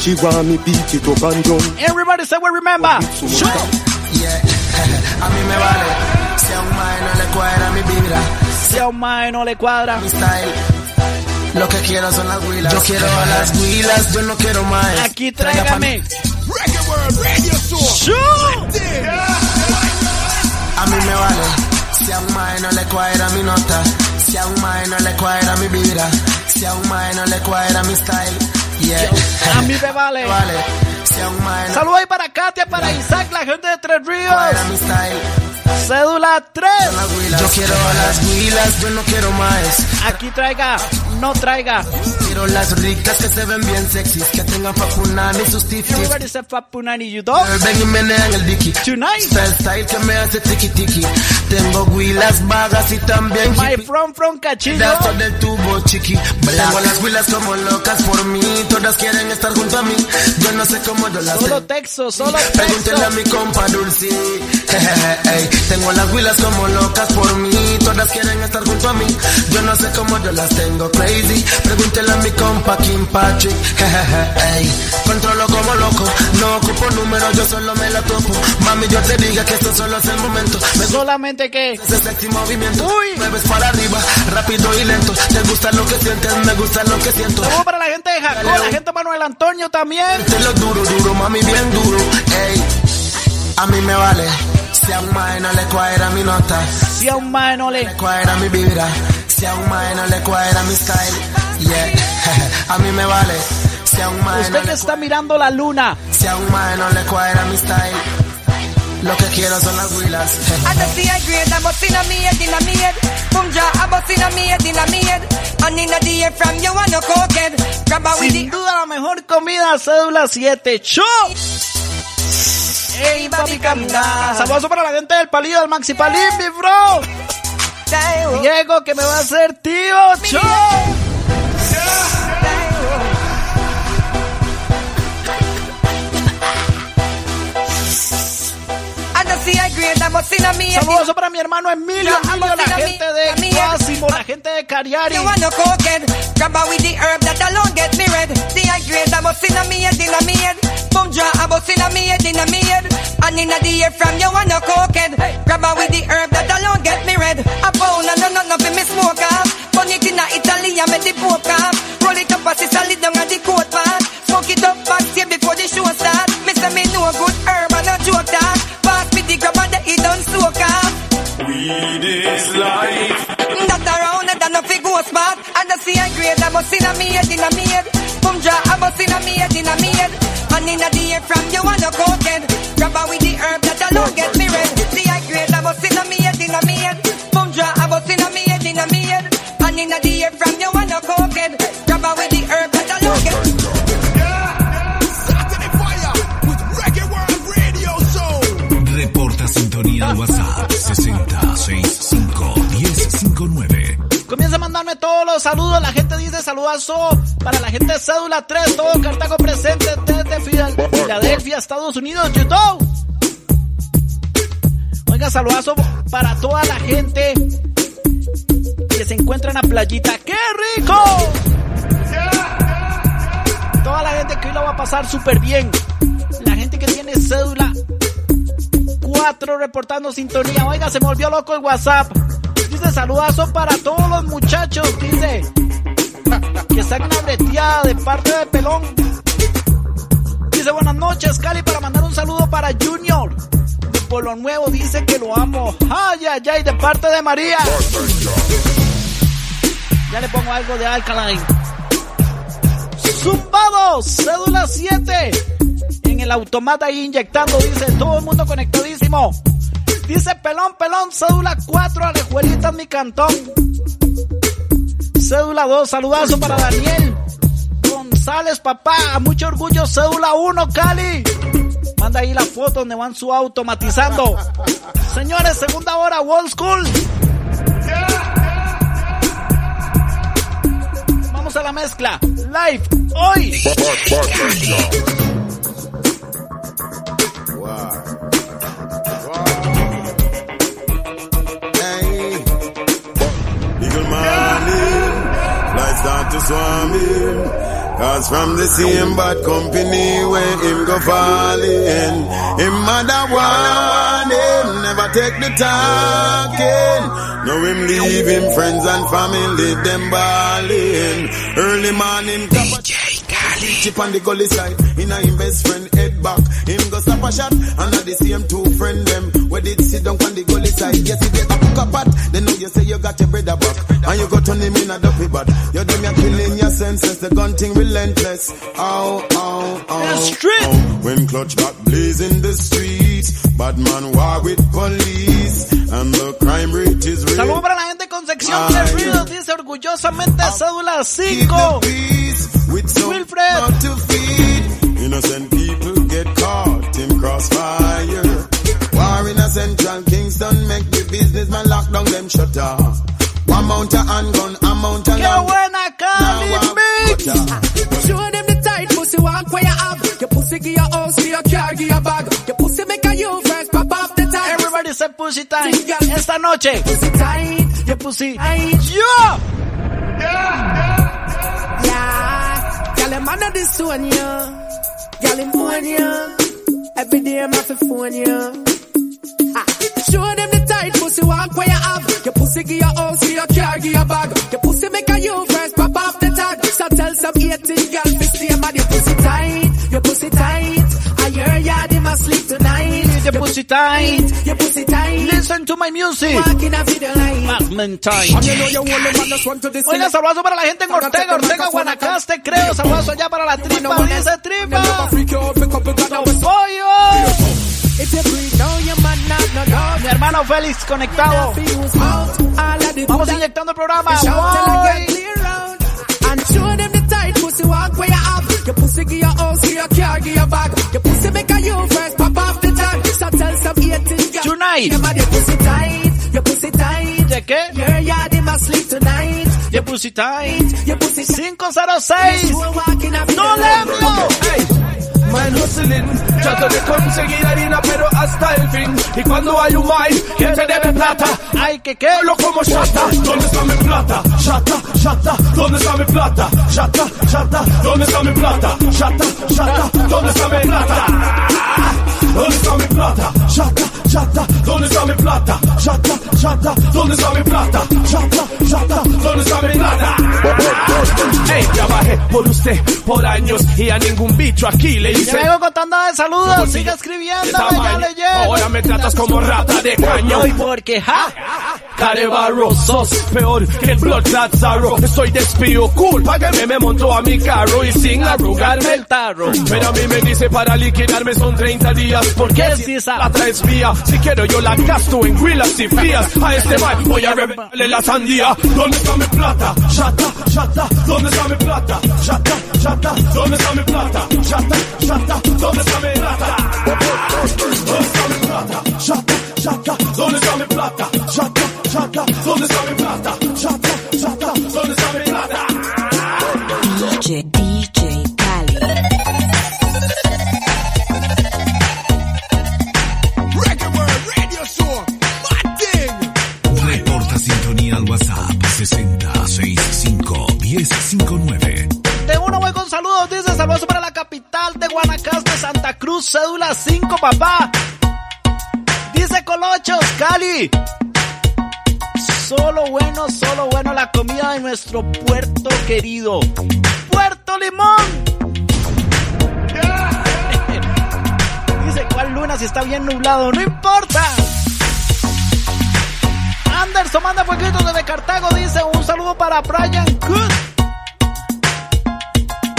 She want me beat it up and down. Everybody say we remember. Show. Yeah, a mí me vale. Si a un mae no le cuadra mi vibra, Si a un mae no le cuadra. mi style. Lo que quiero son las huilas. Yo quiero a las huilas, yo no quiero más. Aquí tráigame. Reggae World Radio Show. Show. A mí me vale. Si a un mae no le cuadra mi nota. Si a un mae no le cuadra mi vibra. Si a un mae no le cuadra mi style. Yeah. A mí me vale. vale. Saludos ahí para Katia, para Isaac, la gente de Tres Ríos. Cédula 3. Yo quiero a las huilas, yo no quiero más. Aquí traiga, no traiga. Quiero las ricas que se ven bien sexys, que tengan papunani sus tiftis. Everybody say Papunani, you don't. Ven y menean el dicky. Tonight. Style, style que me hace tiki tiki. Tengo huilas vagas y también My from from Cachillo. Pedazo del tubo chiqui. Tengo las huilas como locas por mí. Todas quieren estar junto a mí. Yo no sé cómo yo las Solo texto, solo texto. Pregúntale a mi compa Dulce. Ey, Tengo las huilas como locas por mí. Todas quieren estar junto a mí. Yo no sé cómo yo las tengo crazy. Pregúntele a mi compa Kim Patrick. Ey, Controlo como loco. No ocupo números, yo solo me la topo. Mami, yo te diga que esto solo es el momento. Me Solamente que. ese sexy movimiento. Uy. Mueves para arriba, rápido y lento. Te gusta lo que sientes, me gusta lo que siento. Saludos para la gente de Jacó, la gente Manuel Antonio también. Te lo duro, duro, mami, bien duro. Ey, a mí me vale. Si a un mae no le cuadra mi nota, Si a un mae no le. cuadra mi vibra. Si a un mae no le cuadra mi style, yeah. a mí me vale. Si a un mae no Usted que le está mirando la luna. si a un mae no le cuadra mi style, lo que quiero son las huilas. I just see a grade, I bust in a me head, in a me head. Boom ja, I bust in a me head, in a me head. And in a the air from you and no cokehead. Grab a with Sin duda la mejor comida, cédula 7. ¡Show! Down. Saludos para la gente del palillo del Maxi Palín, mi bro. Diego que me va a hacer tío. ¡Show! Saludos para mi hermano Emilio, Emilio la gente de Cosimo, la gente de Cariari. And in the air from you wanna coke it. Grab her with the herb that alone get me red. A pound and none of me smoke off Bun it inna Italy and make the poke off Roll it up as it's a lid down at the coat part Smoke it up fast here before the show start. Me say me no good herb and no joke that it done soak off. Weed is life. Not around it, and nothing goes smart. And I see a grade, I must in a me head, in a me head. Boom draw, I must in a me head, in a me head. And in a day from you, I no go dead. Grab a with the herb that alone get me red. See a grade, I must in a me head, in a me head. Boom draw, I must in a me head, in a me head. And in a day from you, I no go sintonía al WhatsApp 60651059. Comienza a mandarme todos los saludos. La gente dice saludazo para la gente de Cédula 3, todo Cartago presente desde Filadelfia, Estados Unidos, YouTube. Oiga, saludazo para toda la gente que se encuentra en la playita. ¡Qué rico! Toda la gente que hoy la va a pasar súper bien. La gente que tiene cédula 4 reportando sintonía. Oiga, se me volvió loco el WhatsApp. Dice saludazo para todos los muchachos. Dice que están en una breteada de parte de Pelón. Dice buenas noches, Cali, para mandar un saludo para Junior. De Polo Nuevo dice que lo amo. Ay, ay, ay, de parte de María. Ya le pongo algo de Alkaline. Zumbado, cédula 7. El automata ahí inyectando, dice todo el mundo conectadísimo. Dice pelón, pelón, cédula 4, Alejuelita en mi cantón. Cédula 2, saludazo para Daniel. González, papá, mucho orgullo, cédula 1, Cali. Manda ahí la foto donde van su auto matizando. Señores, segunda hora, Wall School. Vamos a la mezcla. Live, hoy. Eagle morning, lights start to swarm in. Cause from the same bad company where him go falling. Him mother want him, never take the talking. Now him leave him friends and family, them balling. Early morning, DJ Kali. Chip on the gully side, in a him best friend head back. Him go stop a shot, and at the same two friend them. Where did sit down on the gully side, yes he get a hook up at. Know you say you got your brother back. And you go turn him in a duffy bag. You them you killing your senses, the gun thing relentless. Ow, ow, ow. ow. When clutch back blazing the streets, bad man war with police, and the crime rate is real. Saludos para la gente con sección de ruidos. Dice orgullosamente ah, cédula 5. Wilfred. Crossfire. War in a central Kingston make the businessman lock down them shutter. One mount a handgun, a mount a gun. Qué gun. buena Cali Mix. Show them the tight pussy walk where you have. Your pussy give your house, give your car, give your bag. Your pussy make a you first, pop off the tag. Everybody say pussy time. Esta noche. Pussy tight. Your pussy. Yo! Yeah. Girl, I'm under this one, yeah. Girl, him on ya. Every day I'm off phone ya. Ah. Show them the tight pussy walk where you have. Your pussy give your house, give your car, give your bag. Your pussy make a you first, pop off the tag. So tell some 18 girl, be stay mad. Your pussy tight, your pussy tight. I hear ya, they must sleep tonight. Your pussy tight. Your pussy tight. Listen to my music. A video. Batman para la gente en Ortega, Ortega, Guanacaste, creo. Saludazo allá para la tripa, dice tripa. Dog. Mi hermano Félix conectado. Vamos inyectando el programa. Shout Your pussy give your house, give your car, give your bag. Your pussy make a you first, pop off the tag. So tell some 18 girl. Tonight. Your pussy tight, your pussy tight. ¿De qué? Your yard, they must sleep tonight. Your pussy tight. Your pussy 506. No le hablo. Man hustling, trato de conseguir harina pero hasta el fin Y cuando hay un maíz que te debe plata Ay, que qué Lo como chata, ¿dónde está mi plata? Chata, chata, ¿dónde está mi plata? Chata, chata, ¿dónde está mi plata? Chata, chata, ¿dónde está mi plata? ¿Dónde está mi plata? Chata, chata, ¿dónde está mi plata? Chata, chata, ¿dónde está mi plata? Chata, chata, ¿dónde está mi plata? Ey, trabajé por usted por años y a ningún bicho aquí le Te hice vengo contando de saludos. Sigue escribiendo, ya le llego. Ahora me tratas como rata de caño. Hoy porque ja. Care barro, sos peor que el blood zarro. Estoy despido cool, págame, me monto a mi carro y sin arrugarme el tarro. Pero a mí me dice para liquidarme son 30 días. Porque si esa la traes mía, si quiero yo la gasto en grillas y frías. A este mal voy a revelarle la sandía. ¿Dónde está mi plata? Chata, chata, ¿dónde está mi plata? Chata, chata, ¿dónde está mi plata? Chata, chata, ¿dónde está mi plata? ¿Dónde está mi plata? Chata, chata, ¿dónde está mi plata? Chata, chata, ¿dónde está mi plata? Chata, chata, ¿dónde está mi plata? DJ 660-65-1059. De uno voy con saludos, dice saludos para la capital de Guanacaste, Santa Cruz, cédula 5, papá. Dice Colochos, Cali. Solo bueno, solo bueno la comida de nuestro puerto querido. Puerto Limón. Dice cuál luna si está bien nublado, no importa. Anderson manda fueguitos desde Cartago, dice un saludo para Brian Good.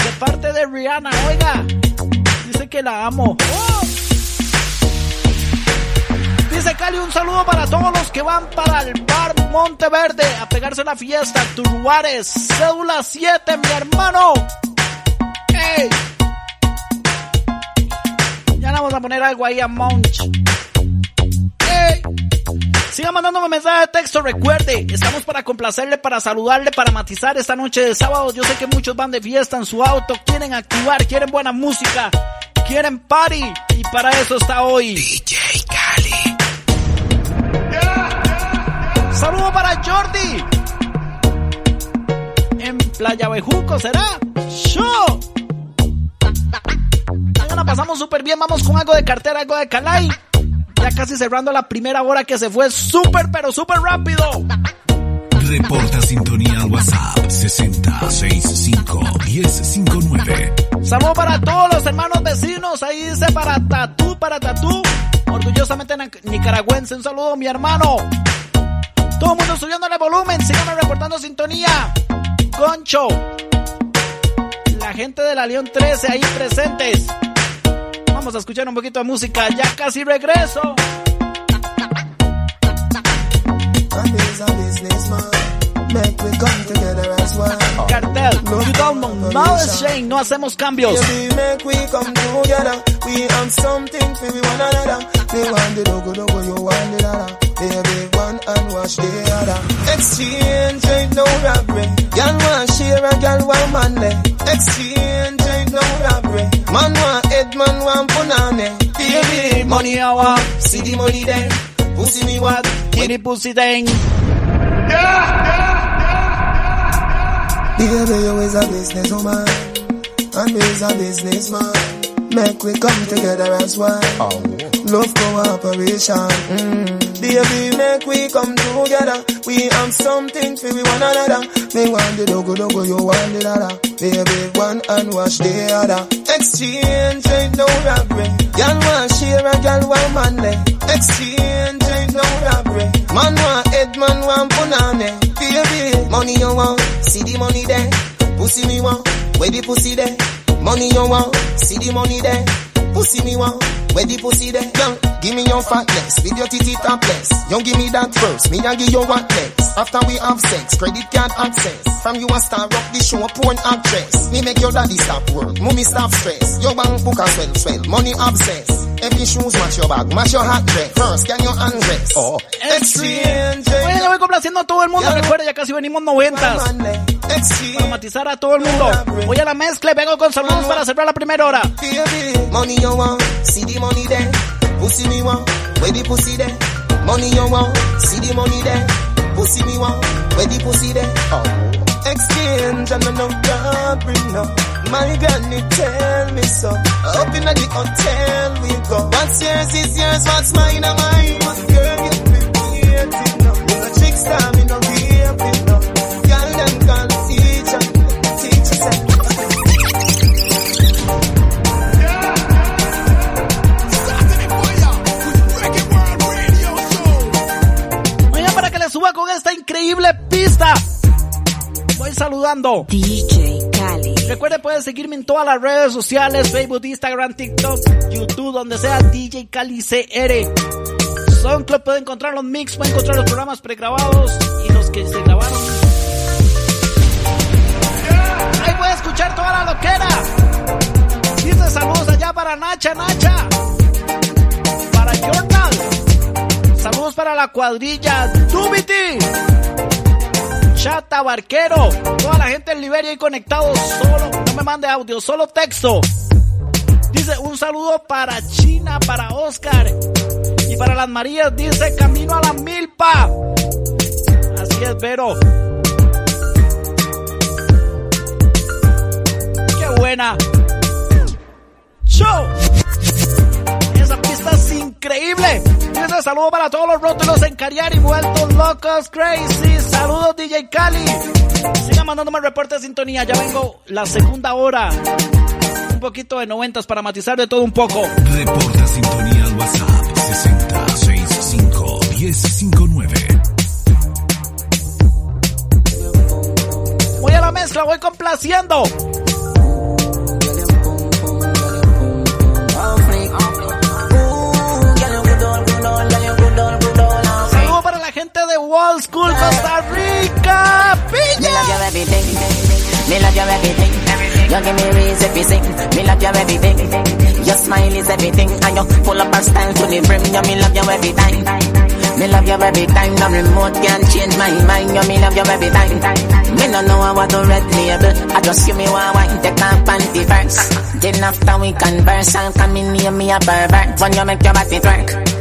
De parte de Rihanna, oiga. Dice que la amo. Dice Cali, un saludo para todos los que van para el bar Monteverde a pegarse la fiesta. Turuares, cédula 7, mi hermano. ¡Ey! Ya le vamos a poner algo ahí a Monch. ¡Ey! Siga mandándome mensaje de texto, recuerde, estamos para complacerle, para saludarle, para matizar esta noche de sábado. Yo sé que muchos van de fiesta en su auto, quieren activar, quieren buena música, quieren party, y para eso está hoy. DJ Cali. Saludo para Jordi. En Playa Bejuco, ¿será? ¡Show! Mañana pasamos súper bien, vamos con algo de cartera, algo de Calai. Ya casi cerrando la primera hora que se fue súper, pero súper rápido. Reporta sintonía al WhatsApp 6065 1059. Saludo para todos los hermanos vecinos. Ahí dice para Tatú, para Tatú. Orgullosamente nicaragüense. Un saludo, mi hermano. Todo el mundo subiéndole volumen. Síganme reportando sintonía. Concho. La gente de la León 13 ahí presentes. Vamos a escuchar un poquito de música. Ya casi regreso. Cartel, you don't know. No exchange, no hacemos cambios. Exchange ain't no robbery. Girl want share a girl want money. Exchange ain't no robbery. Man want head, man want punani. Baby, money want. See the money there. Pussy me what? Kitty pussy thing. Baby, you is a businesswoman, and me is a businessman. Make we come together as one. Love cooperation. Mm. Baby, make we come together. We have something for we one another. Me want the dogo dogo, you want the dada. Baby, one and wash the other. Exchange ain't no robbery. Girl want share a girl want money. Exchange ain't no robbery. Man want head, man want punani. Baby, money you want, see the money there. Pussy me want, where the pussy there. Money you want, see the money there. Pussy me want, where the pussy there. Young, give me your fatness, with your titty topless. You give me that first, me I give you what next. After we have sex, credit card access. From you a star up the show, porn actress. Me make your daddy stop work, mommy stop stress. Your bank book a swell, swell, money obsess. Every shoes match your bag, match your hat dress. First, can you undress? Oh, exchange. Oye, ya voy complaciendo a todo el mundo. Recuerda, ya casi venimos noventas. Para matizar a todo el mundo. Voy a la mezcla vengo con saludos para cerrar la primera hora. Money you want, see the money there. Pussy me want, where the pussy there. Money you want, see the money there. Pussy me want, where the pussy there. Oh. Exchange and I know God bring up. My granny tell me so. Up in the hotel we go. What's yours is yours, what's mine are mine. Girl, you pretty now. You're a chick star, me no con esta increíble pista. Voy saludando. DJ Cali. Recuerde, pueden seguirme en todas las redes sociales: Facebook, Instagram, TikTok, YouTube, donde sea DJ Cali CR. SoundCloud puede encontrar los mix, puede encontrar los programas pregrabados y los que se grabaron. Ahí puede escuchar toda la loquera. Dice saludos allá para Nacha, Nacha. Para Jordan. Saludos para la cuadrilla Dubity. Chata Barquero. Toda la gente en Liberia ahí conectados. Solo, no me mande audio, solo texto. Dice un saludo para China, para Oscar. Y para las Marías dice camino a la milpa. Así es, Vero. Qué buena. Show. Esa pista es increíble. Dice saludo para todos los rótulos en Cariari, vueltos locos, crazy. Saludos DJ Cali. Sigan mandándome reporte de sintonía. Ya vengo la segunda hora. Un poquito de noventas para matizar de todo un poco. Reporta sintonía al WhatsApp 6065 1059. Voy a la mezcla, voy complaciendo. Wall School, Costa Rica. Me love you everything. Me love you everything. You give me reason every sing. Me love you everything. Your smile is everything. And you full up of style to the brim. You me love you every time. Me love you every time. No remote can change my mind. You me love you every time. Me no know I want to red label. I just give me one wine. Take off panty first. Then after we converse, and come in near me a pervert. When you make your body twerk.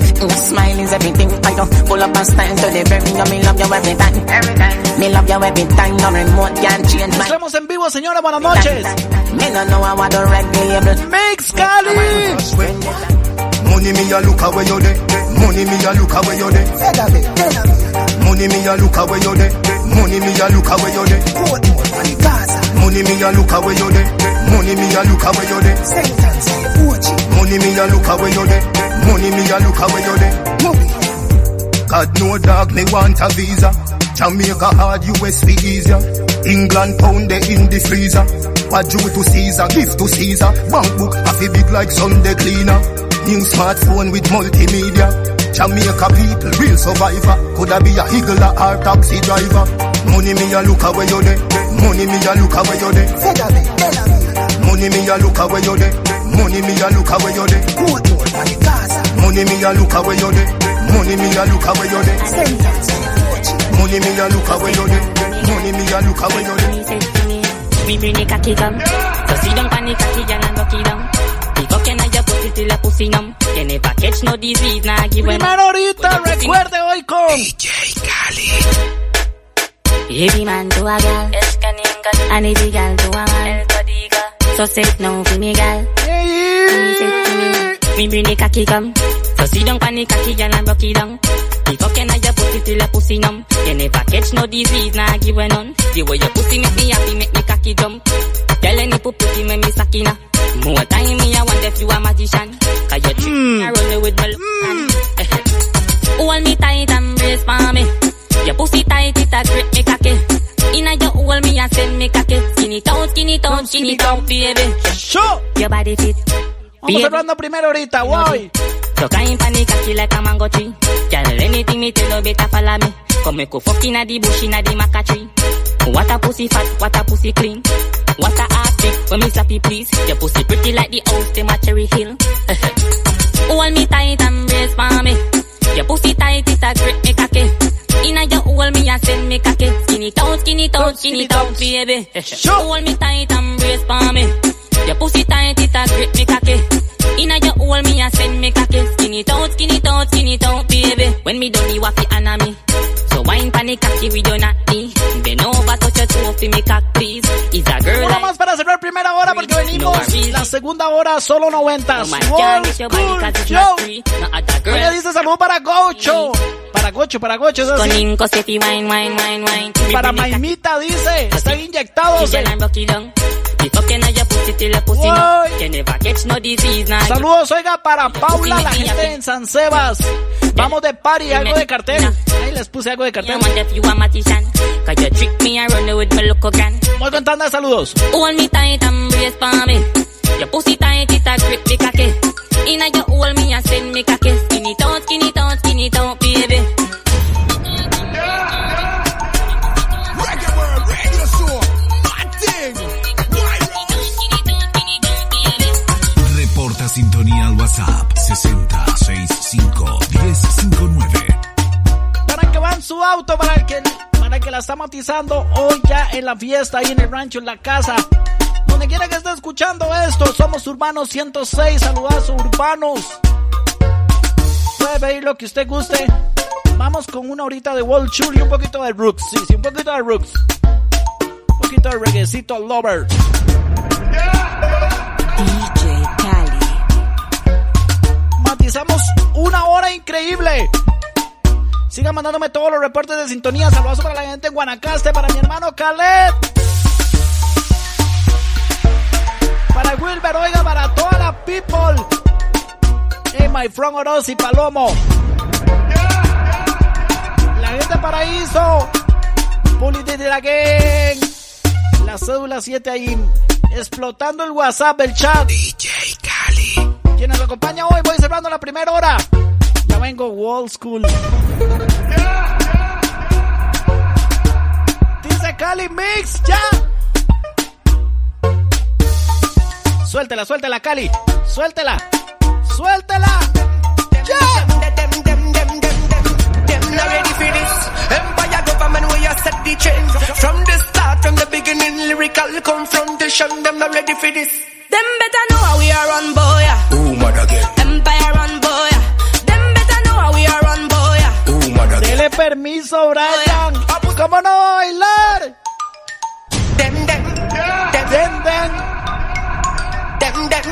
Your smile is everything. I don't pull up and stand to the. You me love you every time. Every time. Me love you every time. No remote can change my. Estamos en vivo, señora, buenas noches. Me no know to red label. Mix Cali. Money me a look away you there. Money me a look away you there. Money me a look away you there. Money me a look away you there. Money me a look away you there. Money me a look away you there. Money me a look away you there. Money me a look away you there. God no dog me want a visa. Jamaica hard US be easier. England pound they in the freezer. What due to Caesar, gift to Caesar. Bank book half a big like Sunday cleaner. New smartphone with multimedia. Jamaica people, real survivor. Coulda be a higgler or taxi driver. Money me a look away. Money me a look away. Money me a look away. Money me a look away money me a look away. Money me a look away. Money me a look away. Money me a look away bring the cocky down. So sit down cocky cocky down. No disease, nah give recuerde hoy con Every man to a girl. And every girl to a man. So say now for me girl. Me say it to me. Me bring the cocky come. So sit down on the cocky girl and rock it down. Pick up your your pussy till your pussy numb. You never catch no disease, nah give a none. The way your pussy make me happy, make me cocky jump. Tell any pussy make me sakina. More time me I want if you a magician. Cause you trick me, I roll with my mm. Hold me tight and brace for me. Your pussy tight, it a grip me cocky. Inna your hold me and send me cocky. Skin it out, skin it out, skin it out, baby. Show. Your body fit. Vamos hablando primero ahorita, voy. So kind panic cocky like a mango tree. Girl, anything me tell you better follow me. Come make you fuck inna the bush inna the maca tree. What a pussy fat, what a pussy clean. What a ass big, when me slappy please. Your pussy pretty like the house, them a cherry hill. Hold me tight and brace for me. Your pussy tight, it a grip me cocky. Inna your hold me and send me cocky. Skin it out, skin it out, skin it out, baby. Hold me tight and brace for me. Your pussy tight, it a grip me cocky. Inna your hold me and send me cocky. Skin it out, skin it out, skin it out, baby. When me done, you waffy anna me. So wine panic cocky with your natty. Bend over, touch your toe for me cock, please. Is a girl Una like más para cerrar primera hora porque venimos la segunda hora solo noventas. Body School Show. Oye, dice saludo para Gocho, para Para Gocho, para Gocho, eso sí. Para Maimita dice, están inyectados. Saludos, oiga, para Paula, la gente en San Sebas. Vamos de party, algo de cartel. Ahí les puse algo de cartel. Voy contando saludos. A. Inna your hold me and send me cocky. Skin it out, skin it out, skin it out, baby. Reporta sintonía al WhatsApp 60651059. Para el que va en su auto, para que, para que la está matizando hoy ya en la fiesta, ahí en el rancho, en la casa. Donde quiera que esté escuchando esto, somos Urbanos 106, saludazos urbanos. Puede pedir lo que usted guste. Vamos con una horita de Wall Chul y un poquito de Rooks. Sí, sí, un poquito de Rooks. Un poquito de reguecito Lover. DJ Cali. Matizamos una hora increíble. Sigan mandándome todos los reportes de sintonía. Saludos para la gente en Guanacaste, para mi hermano Caleb. Para Wilber, oiga, para toda la people. Hey, my friend Oroz y Palomo. La gente Paraíso. Puliti de la gang. La cédula 7 ahí. Explotando el WhatsApp, el chat. DJ Cali. Quien nos acompaña hoy, voy cerrando la primera hora. Ya vengo, Wall School. Dice Cali Mix, ya. Suéltela, suéltela, Cali. Suéltela. Suéltela. Ya. Them not ready for this. Empire government where you set the change. From the start, from the beginning, lyrical confrontation. Them not ready for this. Them better know how we are run, boy. Ooh, mother again. Empire run, boy. Them better know how we are run, boy. Ooh, mother again. Dele permiso, Brian. ¿Cómo no bailar? Them, them. Them, them, them. Them, them.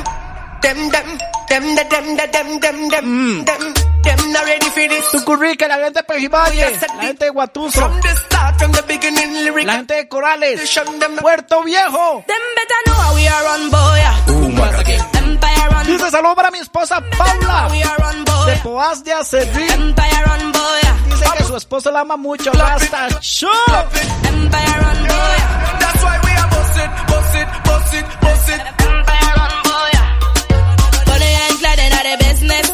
Them, them. Them, them, them, them, them, them, them. Them not ready for this. Tucurrique, la gente de Pejivalle, la gente de Guatuso, From the start, from the beginning, la gente de Corales, Puerto Viejo. Them better know how we are run, boy. Empire run, Dice saludo para mi esposa Paula, de Poaz de. Empire boy. Dice que su esposo la ama mucho. Rasta Show. Empire boy. That's why we are bust it, bust it, and glad in the business.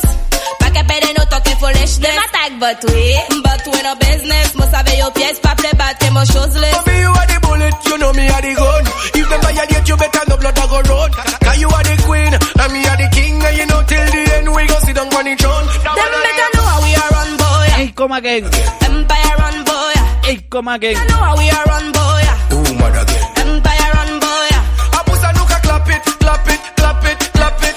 Pa' que pere no toque foolishness. Them attack, but we, but we no business. Must have your pièce, pa' play bad, que more shoeless. For me, you are the bullet, you know me are the gun. If them violate, you better no blood a go run. Cause you are the queen, and me are the king, and you know till the end we go sit down on the throne. Them better know how we are run, boy. Hey, come again. Empire run, boy. Hey, come again. Better know how we are run, boy. Ooh, mother again. Empire run, boy. I put a look clap it, clap it, clap it, clap it.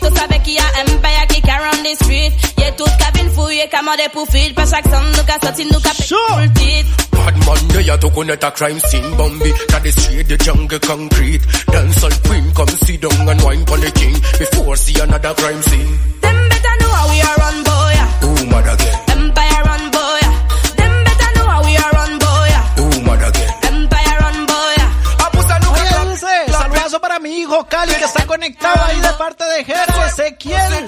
street, tout savè ki a empire ki ka round the street. Ye tout ka vin fouye, ka fil Pa chak san nou ka soti, nou ka pek pou l'tit Bad man dey a tou konet a crime scene Bambi, na the the jungle concrete. Dance all queen, come sit down and wine pon the king. Before see another crime scene. Them better know how we are run boy. Who mad again? Mi hijo Cali que está conectado ahí de parte de Jero Ezequiel.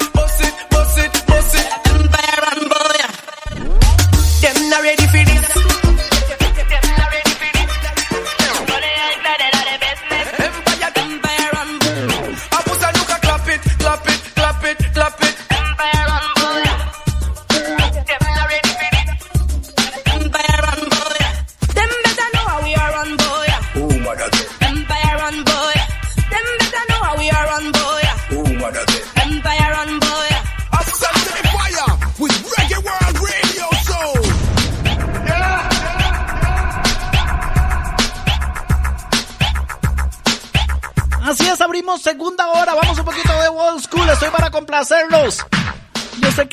Ready for this.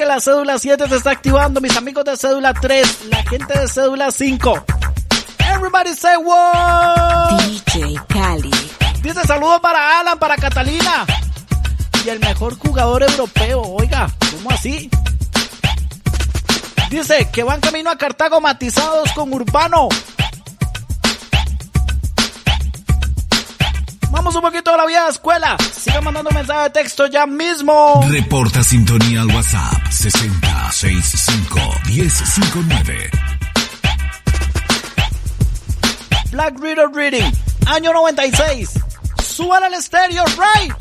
la cédula 7 se está activando, mis amigos de cédula 3, la gente de cédula 5. Everybody say what? DJ Cali. Dice saludos para Alan, para Catalina. Y el mejor jugador europeo, oiga, ¿cómo así? Dice que van camino a Cartago matizados con Urbano. Vamos un poquito a la vieja escuela. Sigan mandando mensaje de texto ya mismo. Reporta sintonía al WhatsApp 6065 1059. Black Reader Reading, año 96. Suban al estéreo, right.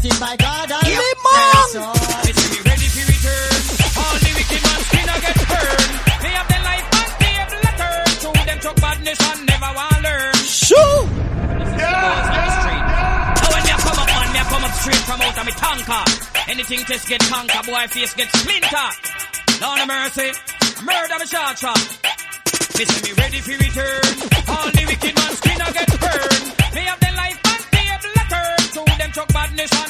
blessing by God Almighty. Give oh, me more. straight from out of me tanker. Anything test get tanker. boy face get splinter. Lord of mercy, murder me shot shot. Me see me ready for return. All the wicked man's skin a get burned. Me have the life and table a turn. To them chuck badness and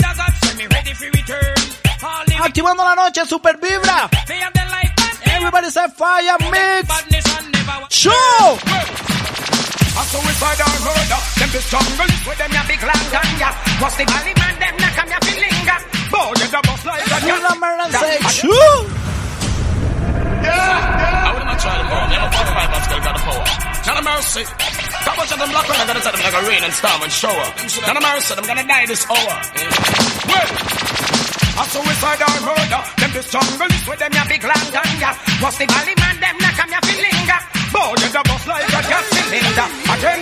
super vibra. Everybody say fire mix. Show. A suicide or murder, them be jungle with them ya big lantern ya. What's the valley man them na come ya linger. Boy, you're the boss, like that. Kill a man and say. Yeah, yeah. I would not try to borrow them. I'm got power. Not a mercy. Of them gonna tell them like a rain and storm and shower. Not a mercy. I'm gonna die this hour. Wait a suicidal murder. Them the jungle with them ya big gun ya. What's the valley man them na come ya feel. Boy, you the boss like a gas cylinder. Again,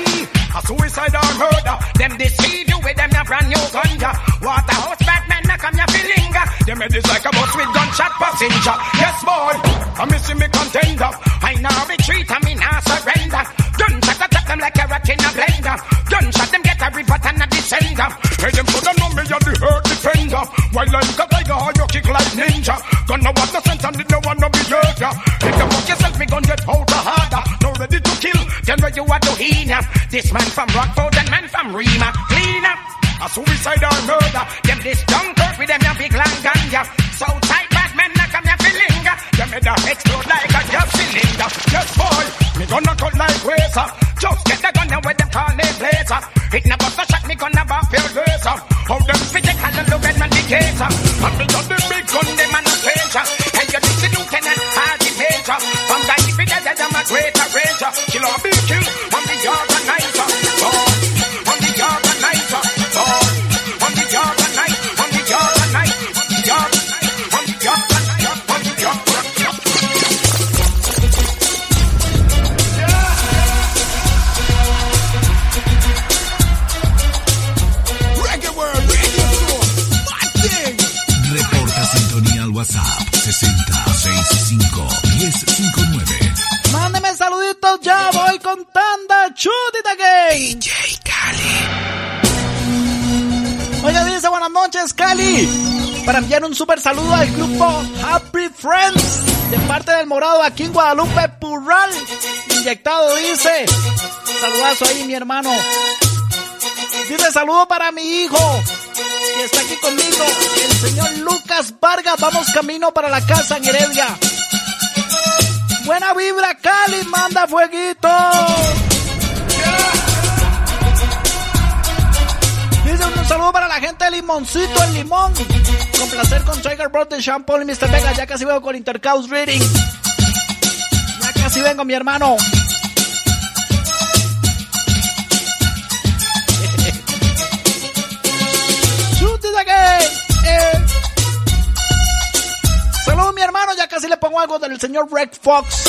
a suicidal murder. Them deceive you with them ya brand new gun ya. Bad men na come ya feel linger. Them head like a bus with gunshot passenger. Yes, boy, I'm missing me contender. I now retreat, I me now surrender. Gunshot attack them like a rat in a blender. Gunshot them get a report and a descender. Hey, them shoulda know me and the hurt defender. While like like ninja. Gonna want the sense and did no one no be ya. If you fuck yourself, me gun get out harder. No ready to kill, then where you are to heal. This man from Rockford and man from Rima. Clean up. A suicide or murder. Them this Dunkirk with them ya big long ganja. Southside bad men come ya feeling. Them head a explode like a gas cylinder. Yes boy, me gonna cut like razor. Just get the gun and where them call it blazer. It never a shot, me gonna bop your razor. How them fit the look at man indicator. Got the a greater ranger. Kill be Para enviar un super saludo al grupo Happy Friends. De parte del morado aquí en Guadalupe, Purral. Inyectado, dice. Saludazo ahí, mi hermano. Dice saludo para mi hijo. Que está aquí conmigo. El señor Lucas Vargas. Vamos camino para la casa en Heredia. Buena vibra, Cali, manda fueguito. Dice un saludo para la gente de Limoncito, el limón. Con placer con Tiger Broad de Sean Paul y Mr. Vega. Ya casi vengo con Intercaus Reading. Ya casi vengo, mi hermano. Shoot it again. Eh. Saludos mi hermano, ya casi le pongo algo del señor Red Fox.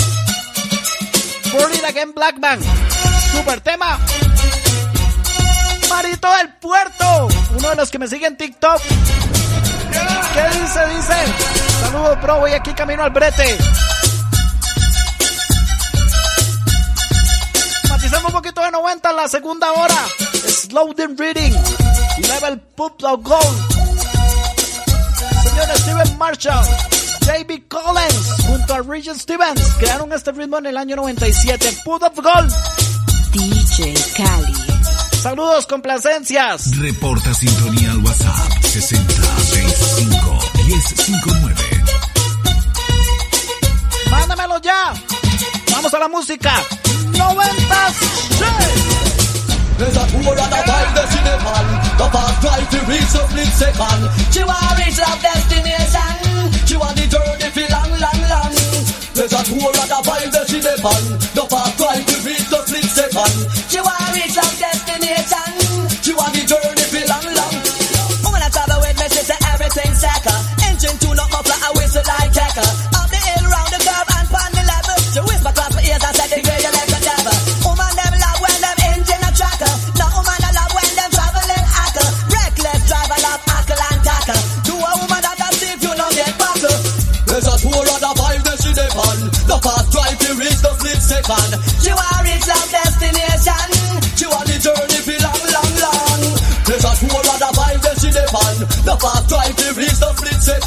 Burn it again Blackman. Super tema. Marito del Puerto, uno de los que me sigue en TikTok. ¿Qué dice? Dice. Saludos, bro, voy aquí camino al brete. Matizando un poquito de 90 en la segunda hora. Slow down reading. Level Pub of Gold. Señor Steven Marshall. JB Collins junto a Regent Stevens crearon este ritmo en el año 97. Put of Gold. DJ Cali. Saludos, complacencias. Reporta sintonía al WhatsApp 6065-1059. Mándamelo ya. Vamos a la música. 90s. There's a poor and a wild destination The fast drive to reach the split second She want reach love destination She want the journey for long, long, long There's a poor and a wild destination The fast drive to reach the split second She want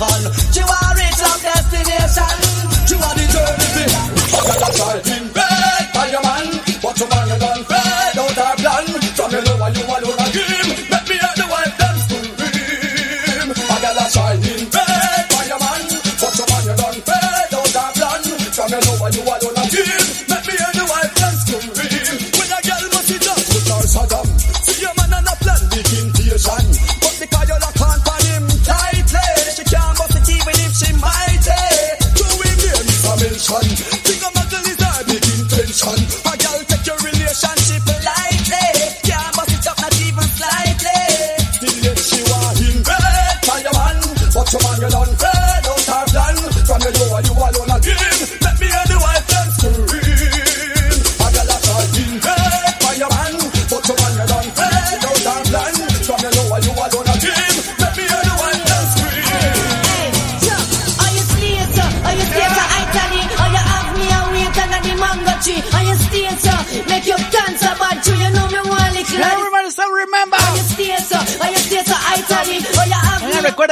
carnaval Come on, you done.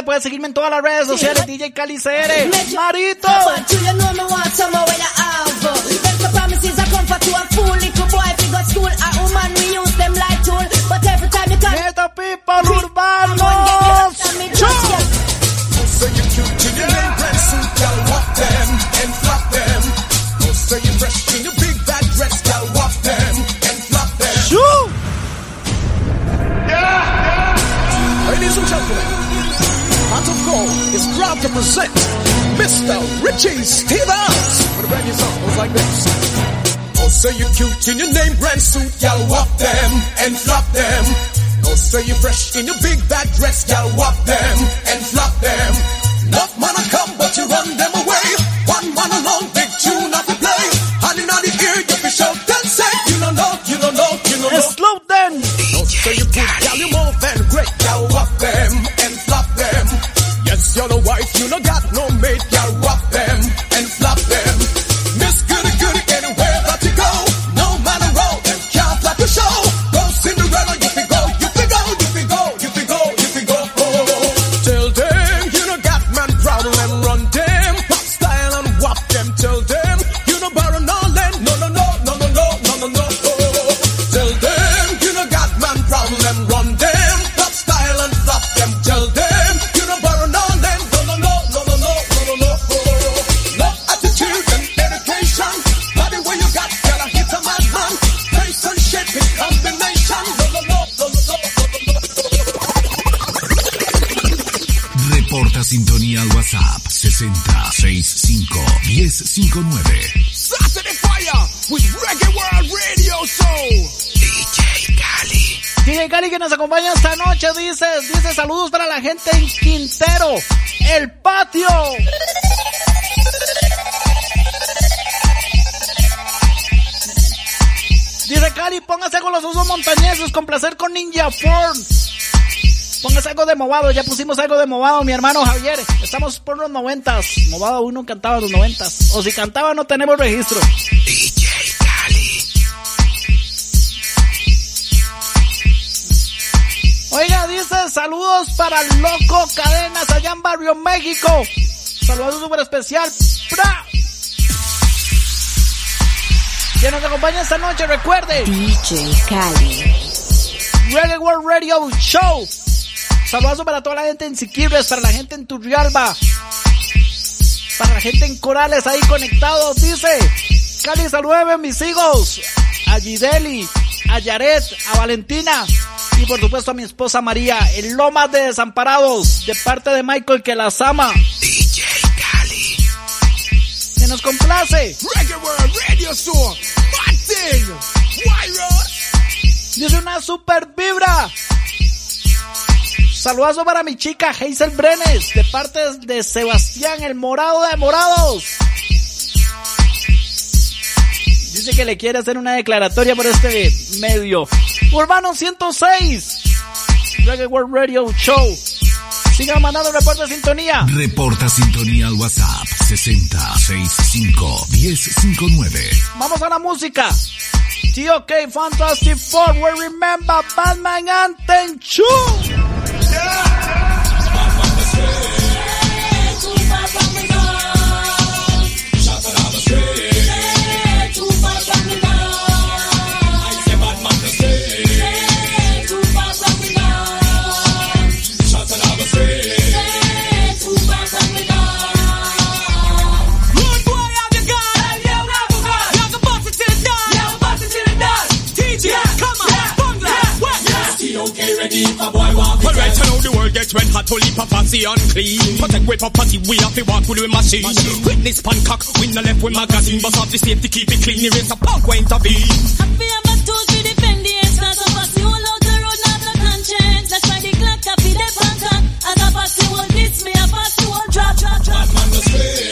Puedes seguirme en todas las redes sociales. DJ Calicere. Marito. Neta people urbano. To present Mr. Richie Stevens with a brand new song. Goes like this. Oh, say you cute in your name brand suit, y'all walk them and flop them. Oh, say you fresh in your big bad dress, y'all walk them and flop them. Enough man a come, but you run them you're the wife, you no got no nos acompaña esta noche, dice, dice saludos para la gente en Quintero, el patio. Dice Cali, póngase con los usos montañeses, con placer con Ninja Form. Póngase algo de movado, ya pusimos algo de movado, mi hermano Javier. Estamos por los noventas. Movado uno cantaba los noventas. O si cantaba no tenemos registro. Para Loco Cadenas allá en Barrio México. Saludos súper especial. ¡Pra! Que nos acompaña esta noche, recuerde. DJ Cali. Reggae World Radio Show. Saludos para toda la gente en Siquibres, para la gente en Turrialba, para la gente en Corales ahí conectados. Dice, Cali, saludeme mis hijos, a Gideli, a Yaret, a Valentina y por supuesto a mi esposa María, en Lomas de Desamparados, de parte de Michael que las ama. DJ Cali. Que nos complace. World Radio Show. Dice una super vibra. Saludazo para mi chica Hazel Brenes, de parte de Sebastián, el morado de morados. Dice que le quiere hacer una declaratoria por este medio. Urbano 106. Reggae World Radio Show. Sigan mandando reporte de sintonía. Reporta sintonía al WhatsApp 6065 1059. Vamos a la música. TOK Fantastic Four, we remember Batman Anthem 2. deep, a All right, so now the world gets red hot, to leap a fancy unclean. Protect with property, we have to walk with the machine. machine. Witness Pancock, win the left with magazine, but have the safety keep it clean, there is a punk park where intervene. Happy about tools, to defend the ends, not of us, all out the road, not the conscience. That's why the clock, happy, the Pancock, As a pass won't this, me, a pass won't drop, drop, drop. Bad man, the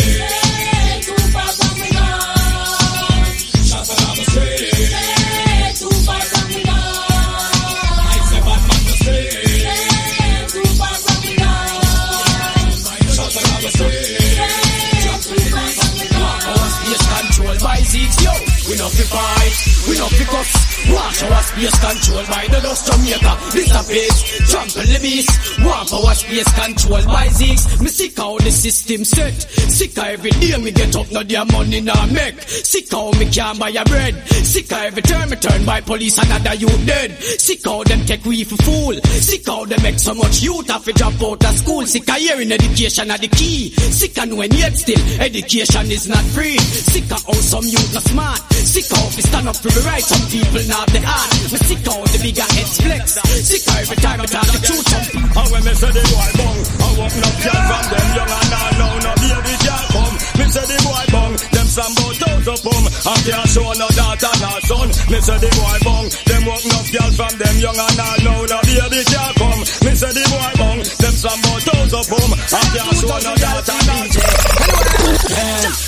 handcuffs Watch our space control by the dust Jamaica. This a pace. Trample the beast. Want our space control by Zeeks. Me sick how the system set. Sick how every day me get up, no damn money nah make. Sick how me can't buy a bread. Sick how every turn me turn by police another you dead. Sick how them take we for fool. Sick how them make so much youth have to drop out of school. Sick how hearing education are the key. Sick and when yet still education is not free. Sick how some youth are smart. Sick how we stand up for the right. Some people not the heart. Me sick how the bigger heads flex. Sick how every time I talk the truth. Some people. And when me say the boy bong, I walk no girl from them young and all now no baby girl come. Me say the boy bong, them some bout thousand pum. I can't show no daughter no son. Me say the boy bong, them walk no girl from them young and all now no baby girl come. Me say the boy bong, them some bout thousand pum. I can't show no daughter no son.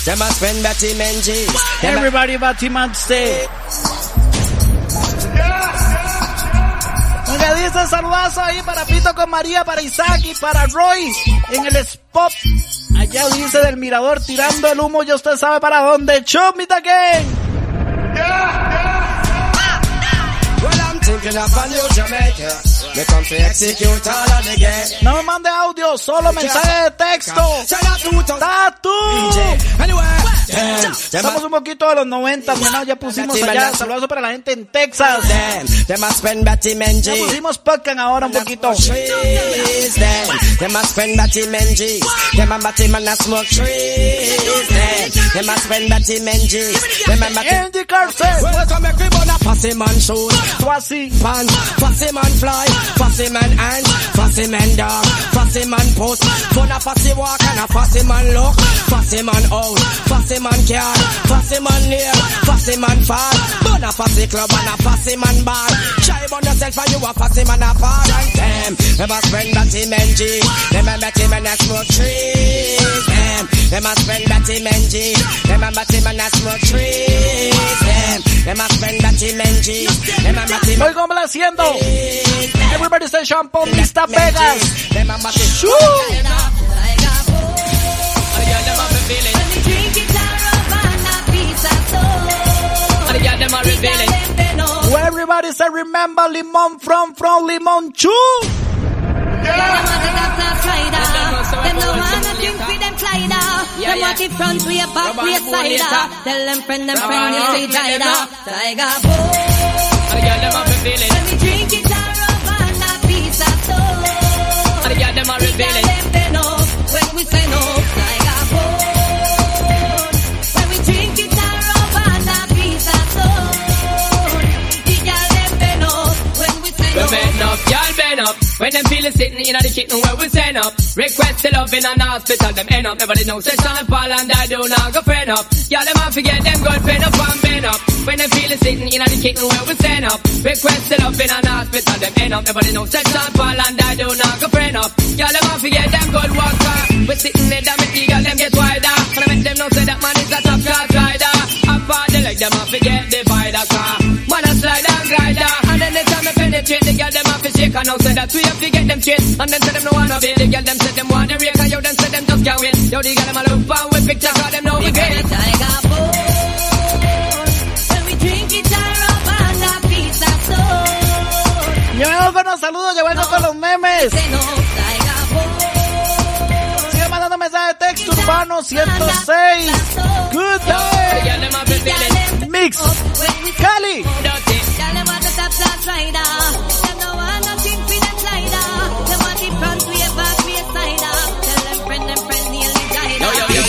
Them a spend Betty Menji. Everybody Batman stay. Lo que dice saludazo ahí para Pito con María, para Isaac y para Roy en el spot. Allá dice del mirador tirando el humo, ya usted sabe para dónde. Show me again. Well, I'm thinking of a new Jamaica. Me come to execute all of the gang. No me mande audio, solo mensaje de texto. Tatu. Estamos un poquito de los 90, mi hermano, ya pusimos allá. Saludos para la gente en Texas. Ya pusimos Puckan ahora un poquito. Andy Carson. Welcome shoes. Pan. Fussy man fly. Fussy man hand. Fussy man dog. Fussy man post. Fun a fussy walk and a fussy man look. Fussy man out. Fussy man car. Fussy man near. Fussy man far. Burn a fussy club and a fussy man bar. Try burn yourself and you a fussy man apart. And them. A spend batty Menji. Them a batty man a smoke trees. Them. Them a spend batty Menji. Them a batty man a smoke trees. Estoy complaciendo. Everybody say shampoo, Vista Vegas. Shoo. Everybody say remember Limon from from Limon Chu. Yeah. Yeah, them yeah. watch it front, we a back, we a side. Tell them friend, them friend, you see Jida. Tiger boy. And the girl them a revealing. Let me drink it, I rub a piece of toast. And the girl them a revealing. When them feel it sitting in the kitchen where we stand up. Request the love in an hospital, them end up. Nobody knows sex on fall and I do not go friend up. Y'all them a forget them good pen up and bend up. When them feel it sitting in the kitchen where we stand up. Request the love in an hospital, them end up. Nobody knows sex on fall and I do not go friend up. Y'all them a forget them good walker. We sitting there, that make the girl them get wider. And I make them know say that man is a top class rider. On the leg, them a forget the vider car. Man a slide and glider. And then they time me penetrate the girl them a fi shake and now say that we have to get them. And then say them no wanna be the girl them say them rake and yo them say them just can't wait. Yo the girl them a look and we picture cause them know we great. Tiger boy. When we drink it a rub and a piece of soul. Yo vengo con los saludos, vengo con los memes. Sigue mandando mensajes de texto urbano 106. Good day. Mix. Cali.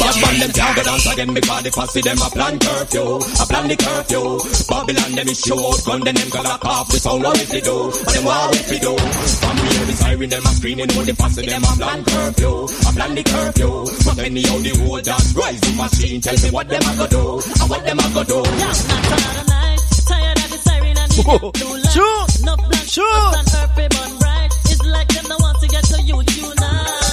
Bad man them can't go dance again because the fussy them a plan curfew, a plan the curfew. Babylon them is show out, gun them them go lock off the sound what if they do, and them what if they do. From we hear the siren them a screaming, know the fussy them a plan curfew, a plan the curfew. But anyhow the whole that rise the machine, tell me what them a go do, and what them a go do. Yeah na tara night tired of the siren and the Shoot! No black Shoot! and earthy burn bright. It's like them no want to get to you tonight. Tonight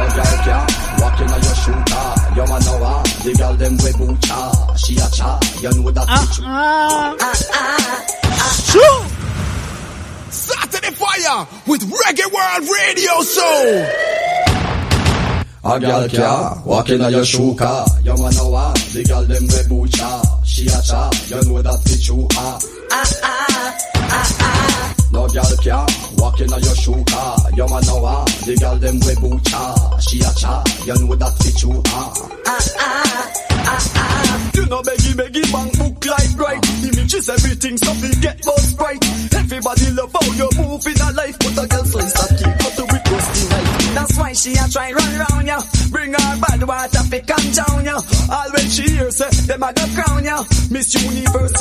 head like ya. Walking on your shooter, your man know ah. The girl them we boocha, she a cha. You know that. Ah, ah ah ah ah. ah. True. Saturday Fire with Reggae World Radio Show. A gal car, walking on your shoe car. You wanna know? The gal them we boocha, she a cha. You know that it's true ah. Ah ah ah ah. No girl can walk in on your shooter. Your man know her. Ah, the girl them we boot cha. She a cha. You know that bitch you are. You know beggy beggy bang book like right Images everything so we get both right Everybody love how you move in a life But a girl slice that keep up to with rusty knife That's why she a try run round ya Bring her bad water fi calm down ya All when she hears say them a go crown ya Miss Universe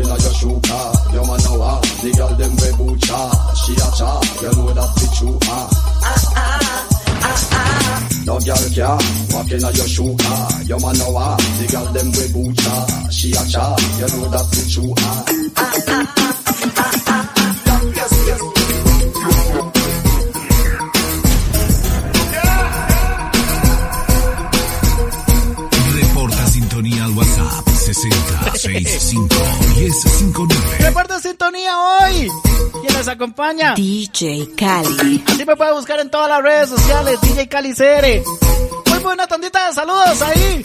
killer your shooter. Your man know ah, the girl them we butcher. She a cha, you know that the true ah. Ah ah. Ah, ah. No girl care. walk in your shoe car. Your man know ah, the girl them we butcher. She a cha, you know that the true ah. Ah ah ah. ah. Sintonía hoy. ¿Quién les acompaña? DJ Cali. Así me puede buscar en todas las redes sociales, DJ Cali CR. Muy buena tandita de saludos ahí.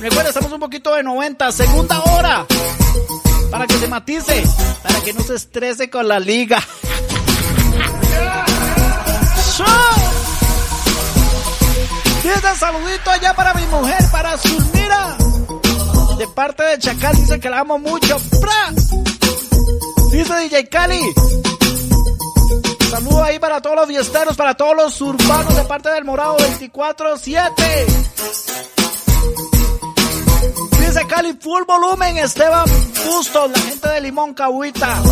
Recuerda, estamos un poquito de 90, segunda hora. Para que se matice, para que no se estrese con la liga. Dice saludito allá para mi mujer, para Zulmira. De parte de Chacal, dice que la amo mucho. ¡Pra! Dice DJ Cali. Saludo ahí para todos los fiesteros, para todos los urbanos de parte del Morado 24-7. Dice Cali, full volumen, Esteban Bustos, la gente de Limón Cahuita.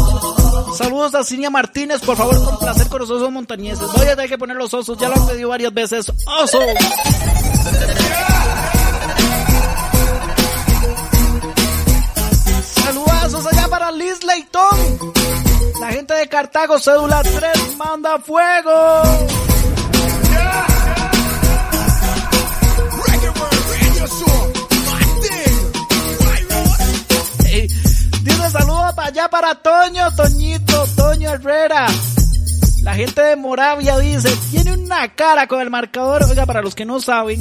Saludos a Cinia Martínez, por favor, con placer con los osos montañeses. Voy a tener que poner los osos, ya lo han pedido varias veces. ¡Oso! Saludazos allá para Liz Leitón. La gente de Cartago, cédula 3, manda fuego. Ey, Dice saludos para allá para Toño, Toñito, Toño Herrera. La gente de Moravia dice, tiene una cara con el marcador. Oiga, para los que no saben,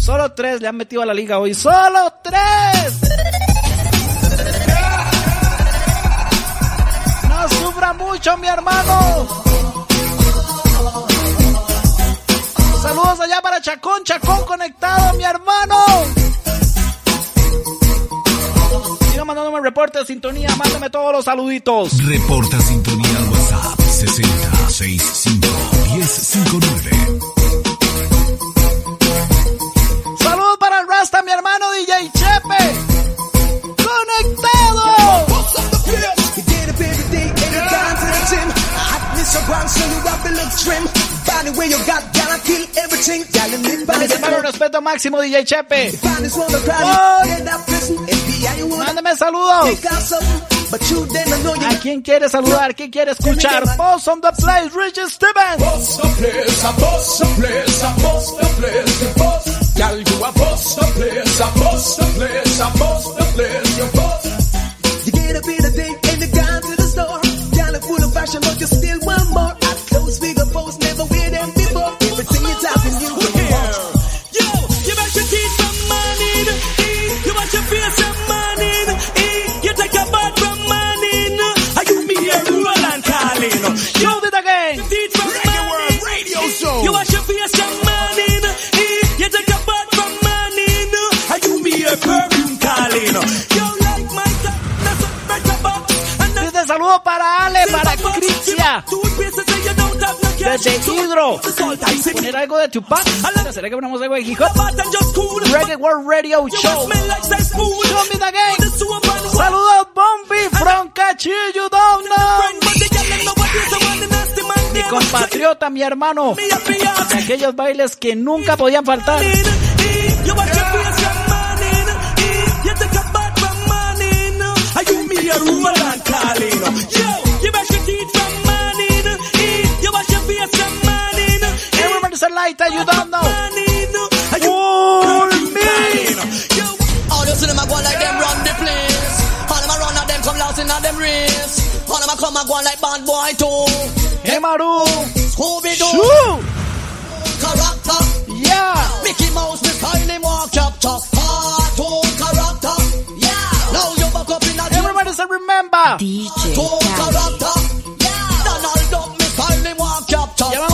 solo tres le han metido a la liga hoy. ¡Solo tres! Sufra mucho, mi hermano. Saludos allá para Chacón, Chacón conectado, mi hermano. Siga mandándome reporte de sintonía, mándame todos los saluditos. Reporta sintonía al WhatsApp 6065-1059. Saludos para el Rasta, mi hermano DJ Chepe. Conectado. Mis hermanos, respeto máximo, DJ Chepe. Mándame saludos. ¿A quién quiere saludar? ¿Quién quiere escuchar? Boss on the place, Richard Stevens. Boss the place, a boss the place, a boss the place, the boss. Girl, you a boss the place, a boss the place, a boss the place, you boss. You get up in a day and you passion, but you still want Desde Hidro. Poner algo de Tupac. ¿Será que ponemos algo de hip hop? Reggae World Radio Show. Show me the game. Saludos, Bombi, from Cachillo Down. Mi compatriota, mi hermano. De aquellos bailes que nunca podían faltar. Everybody say light, you don't know. All me. All you see them a go like them run the place. All them a run at them come loud in them race. All them a come a go like bad boy too. Hey Maru. Scooby Doo. Character. Yeah. Mickey Mouse, me style him walk capture. Cartoon ah, character. Yeah. Now you back up in a Everybody say remember. Ah, Cartoon character. Yeah. Donald Duck, me style him walk capture.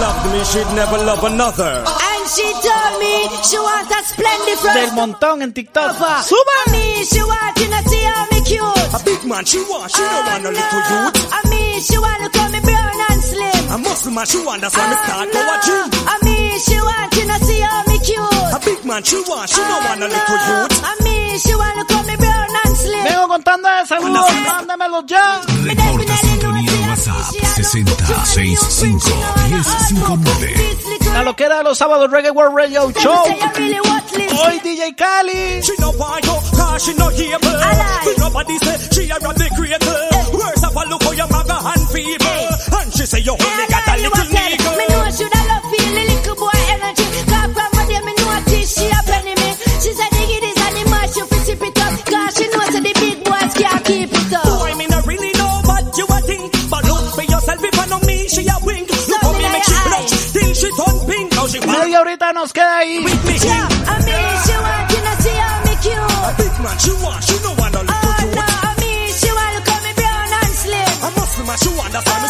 loved me, she'd never love another. And she told me she want a splendid front. Del montón en TikTok. I ¡Suba! mean, she watching to see how me cute. A big man she want, she don't want a little youth. I mean, she want to call me brown and slim. A muscle man she want, that's why me start go a gym. I mean, she watching to see how me cute. A big man she want, she don't want a little youth. I mean, she want to call me brown and slim. Vengo con tanda de saludos, mándamelos ya. Reporta sintonía WhatsApp 6065-1059. La loquera de los sábados Reggae World Radio Show. Hoy DJ Cali. She no want go, cause she no able. But nobody say she a run the cradle. Words of a look how your mother and feeble. And she say you only got a little Me keep it up. Boy, me not really know what you a think. But look for yourself if I know me, she a wink. Look how me make she blush till she turn pink. Now she want Media horita nos queda ahí. with me. Yeah, I mean she watching to see how me cute. A big man she want, she no want a little Oh youth. no, I mean she want to call me brown and slim. A muscle man she want, that's why me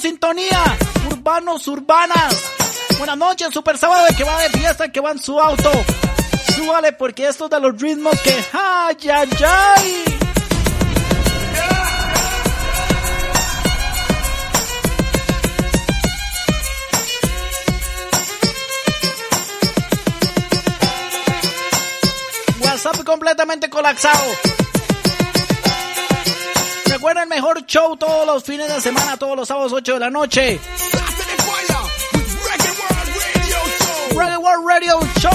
Sintonía. Urbanos, urbanas. Buenas noches, super sábado que va de fiesta, que va en su auto. Súbale porque esto es de los ritmos que... ¡Ay, ay, ay! WhatsApp completamente colapsado. Recuerda el mejor show todos los fines de semana, todos los sábados 8 de la noche. Reggae World Radio Show.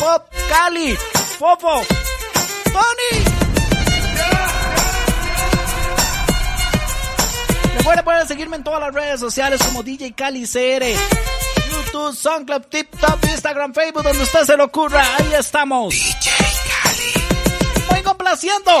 Pop Cali. Popo. Tony. Recuerda pueden seguirme en todas las redes sociales como DJ Cali CR. YouTube, SoundCloud, TikTok, Instagram, Facebook, donde usted se le ocurra. Ahí estamos. DJ Cali. Muy complaciendo.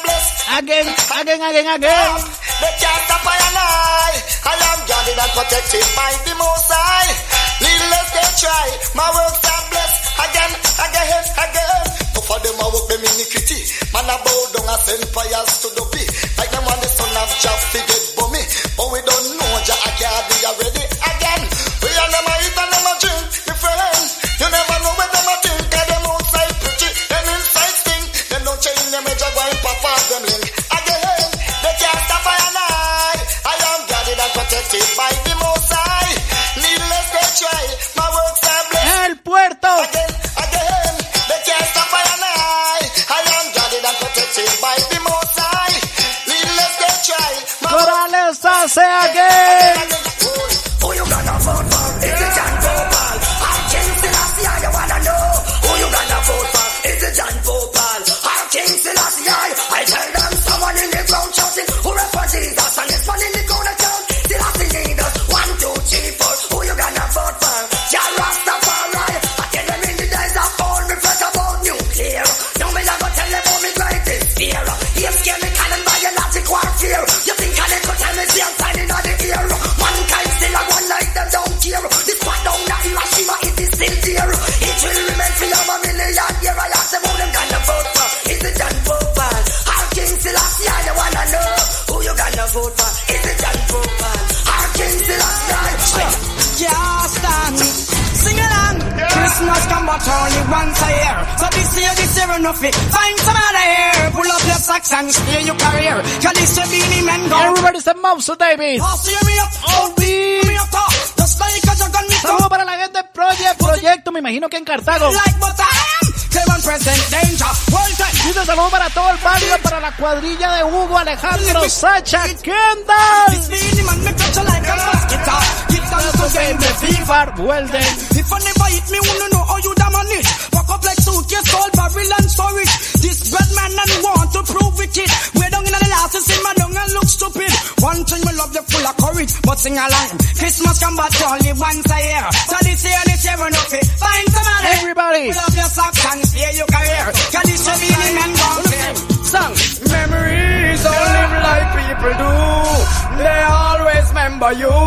Again, again, again, again. they can't stop I and I. I am guarded and protected by the Most High. Needless they try, my works are blessed again, again, again. But for them I work them iniquity. Man I bow down and send fires to the pit. Like them on the son of Jah fi get bummy. But we don't know Jah I can't be already again. Year, this year enough it. Find some other here. Pull up your socks and steer your career. Cause this year beanie men go. Everybody say Mouso Davis. Oh, see me up. Oh, me up. top. Just like a jug on me Saludos para la gente de Project Proyecto, me imagino que en Cartago. Like. World time. Dice saludos para todo el barrio, para la cuadrilla de Hugo, Alejandro, Sacha, Kendall. Stupid. One thing me love you full of courage, but sing a along. Christmas come back only once a year. So this year, this year enough it. Find somebody. Everybody. Up your socks and steer your career. Cause this beanie men gone fair. Song. Memories don't live like people do. They always remember you.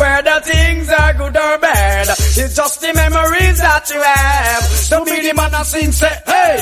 Whether things are good or bad. It's just the memories that you have. Don't be the man say, hey.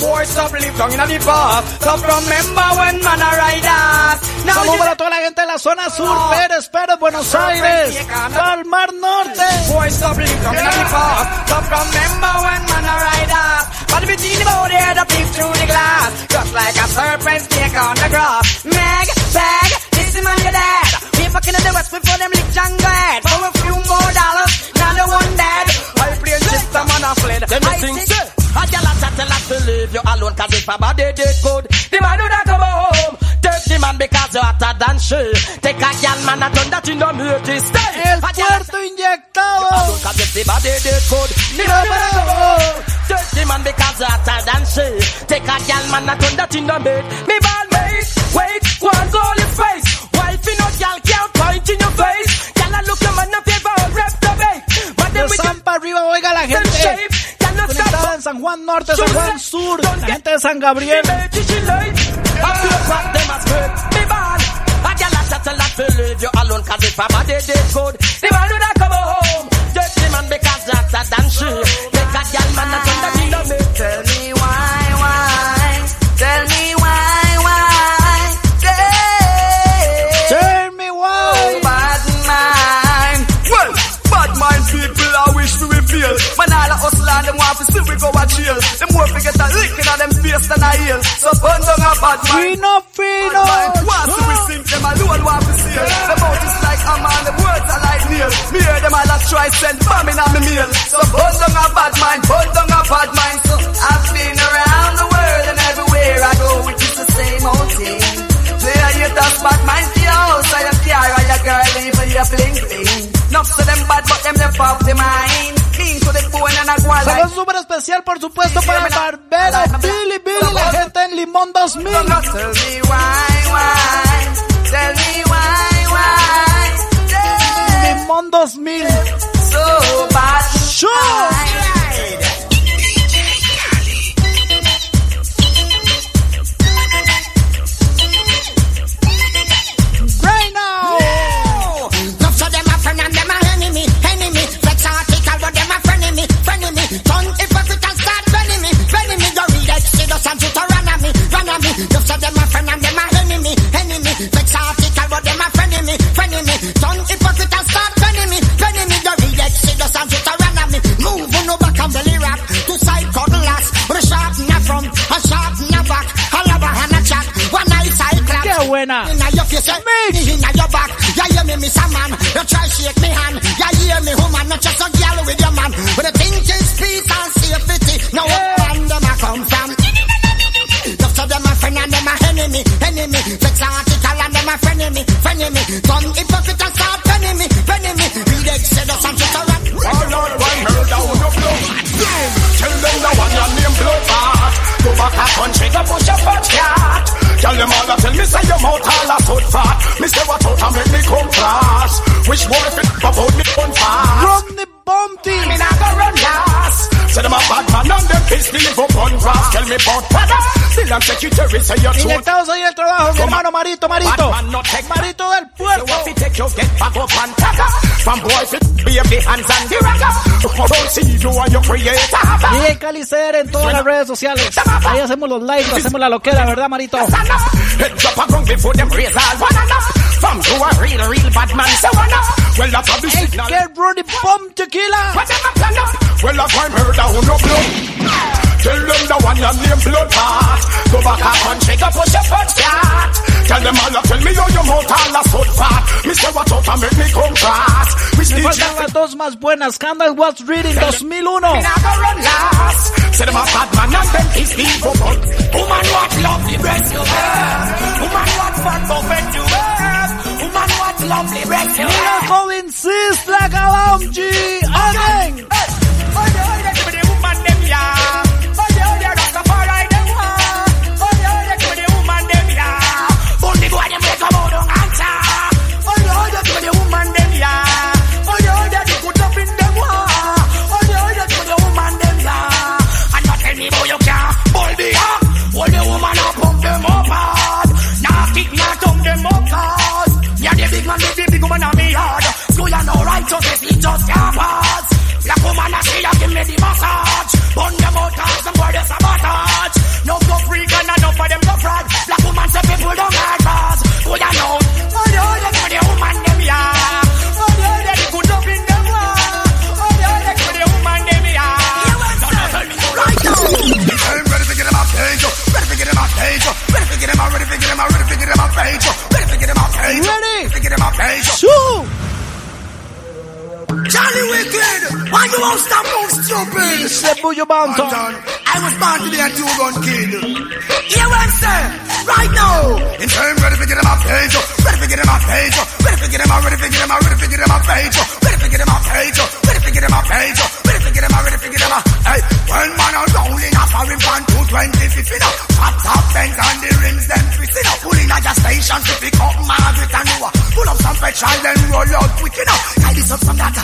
Boy, stop live down in the past. Stop remember when man a ride us. Now Saludos you- para toda la gente de la zona sur, Pérez, Pérez, Buenos Aires, Palmar Norte. Boy, stop live down in the past. Stop remember when man a ride us. But the between the body up peep through the glass. Just like a serpent snake on the grass. Meg, bag, is man your dad. We fucking in the west before them lick head. For a few more dollars, now the one dead. I play a system and a. Let me I see- say. A gyal a chat tell us to leave you alone Cause if a body did good The man would have come home Take the man because you're hotter than she Take a gyal man and turn that in the make stay El A a puerto inyectado. alone Cause if the body did good The man would have come home Take the man because you're hotter than she Take a gyal man and turn that in the make Me ball mate Wait, one goal is face Wife in no gyal can't point in your face. A look your man a De arriba, oiga la gente. Conectada en San Juan Norte, San Juan Sur, la gente de San Gabriel. I us land them want to see we go a jail. Them more to get a lick in them face than a heel. So burn down a bad mind. Fino, fino. Bad mind, want to we sink them alone want to see it. The mouth is like a man, the words are like nail. Me hear them all a try send bomb in a me meal. So burn down a bad mind, burn down a bad mind. So I've been around the world and everywhere I go, it is the same old thing. Play a haters bad mind for your house or your car or your girl even your bling bling. Enough to them bad but them left off the mind. Especial, por supuesto, para Barbero, Billy, Billy, la gente en Limón 2000. Tell me why, why? Tell me why, why? Limón 2000. So bad. Show. Buena. Inna your face, me inna your back. Ya hear me, miss a man. You try shake me hand. Ya hear me, woman. Not just a girl with your man. But the thing is peace and safety. Now what man them a come from? Just of them a friend and them a enemy, enemy. Vex article and them a frenemy, frenemy. Come hypocrite and start penning me, penning me. Read Exodus and just a rap. All on one murder on the floor. Tell them the one your name bloodbath. Go back a country, go push a fat Me say what out and make me come cross. Which one if it about me one fast? From the bumpty. Me not go run last. Say them a bad man and them piss me live up on grass. Tell me about Prada. Still I'm secretary say you're true. Inyectados ahí el trabajo, mi hermano Marito, Marito. Bad man not take Marito del puerto. So if take get back up and tagger. From boys it be the hands and the ragger. Don't see you and your creator. DJ Calicer en todas las redes sociales. Ahí hacemos los lives, hacemos la loquera, ¿verdad, Marito? Head drop a gun before them raise all one another. From to a real, real bad man, so one Well, that's how the signal. Get ready, bomb tequila. Whatever plan up. Well, that's why murder who no blood. Tell them the one your name blood part. Go back a country, go push your foot cat. Tell them all, tell me how your mouth all a fat. Say what out and make me come cross. Which Me the faltan las dos más buenas. Candle Was Reading 2001. Me not go run last. Say them a bad man and them is evil Woman what lovely breast you have Woman what fat buffet you have that's lovely break. Mira joven like a calamchi. Amén. Man with the big woman on me yard. So you know righteousness, it just can't pass Black woman a say, give me the massage. Bun them out, cause them boy, there's a massage No go freak and enough of them go fraud. Black woman say people don't hard page, ready to get him out, ready to get him out, ready to get him off page, ready to get him off page. Ready? to get him off page. oh. Charlie Wicked, why you won't stop move stupid? Cebuyo Banton. I was born to be a two-gun kid. Hear what I'm saying? Right now. In time, ready to get him off page, ready to get him off page, ready to get him out, ready to get him out, ready to get him off page, ready to get him off page, ready to get him off page, ready to get him out, ready to get him out. Hey, when man are rolling up rim van 220 50 you know. Top top bends and the rims them twist, you know. Pull at your station to pick up Margaret and Noah. Pull up some petrol then roll out quick, you know. Tie this up some data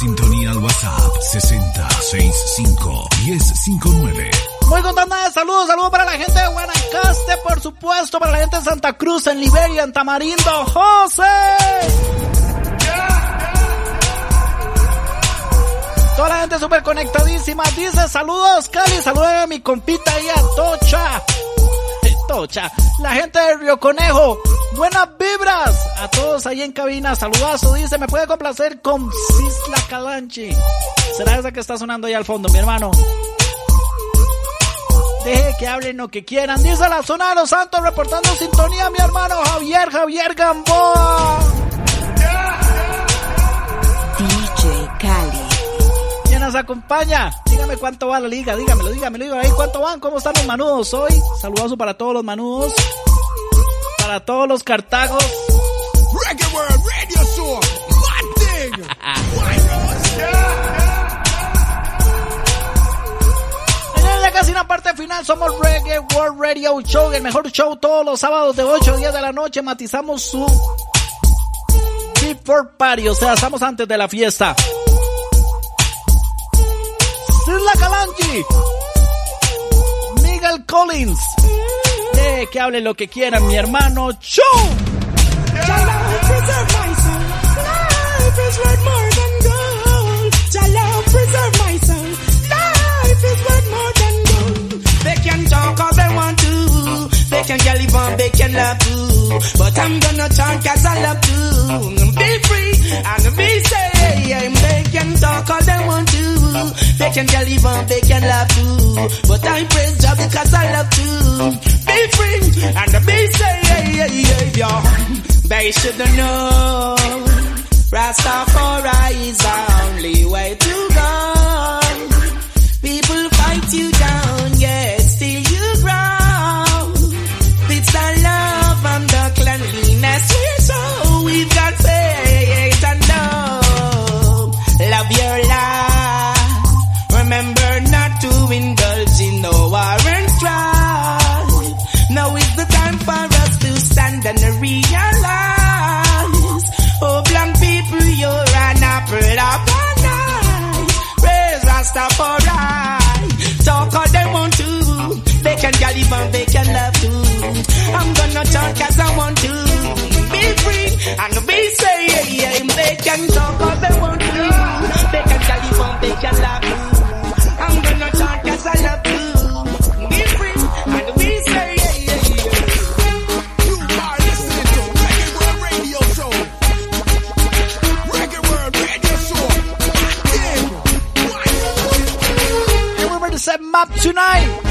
sintonía al WhatsApp 6065 1059. Muy contando de saludos, saludos para la gente de Guanacaste, por supuesto, para la gente de Santa Cruz, en Liberia, en Tamarindo, José. Toda la gente súper conectadísima. Dice saludos, Cali. Saludos a mi compita ahí a Tocha. Tocha. La gente de Río Conejo. Buenas vibras. A todos ahí en cabina. Saludazo. Dice, me puede complacer con Cisla Calanchi. ¿Será esa que está sonando ahí al fondo, mi hermano? Deje que hablen lo que quieran. Dice la zona de los santos reportando sintonía, mi hermano Javier, Javier Gamboa. DJ Cali. ¿Quién es acompaña. Dígame cuánto va la liga, dígamelo, dígamelo, dígamelo ahí cuánto van, cómo están los manudos hoy. Saludazo para todos los manudos, para todos los cartagos. Reggae World Radio Show. Mad thing. Casi en la parte final somos Reggae World Radio Show, el mejor show todos los sábados de 8 a 10 de la noche. Matizamos su Before Party, o sea, estamos antes de la fiesta. Sisla Calanchi, Miguel Collins. Que hable lo que quieran, mi hermano. ¡Show! preserve bacon, girl, you want bacon love too. But I'm gonna chant cause I love to. Mm, be free and be safe. I'm bacon talk all they want to. Bacon, girl, you want bacon love too. But I praise job because I love to. Be free and be safe. Yeah. They shouldn't know. Rastafari is the only way to go. People fight you down. Get even, love too. I'm gonna talk as I want to. Be free and be safe. They can talk all they want to. They can get even, they can love too. I'm gonna talk as I love to. Be free and be safe. You are listening to Reggae World Radio Show. Reggae World Radio Show. And remember to set map tonight.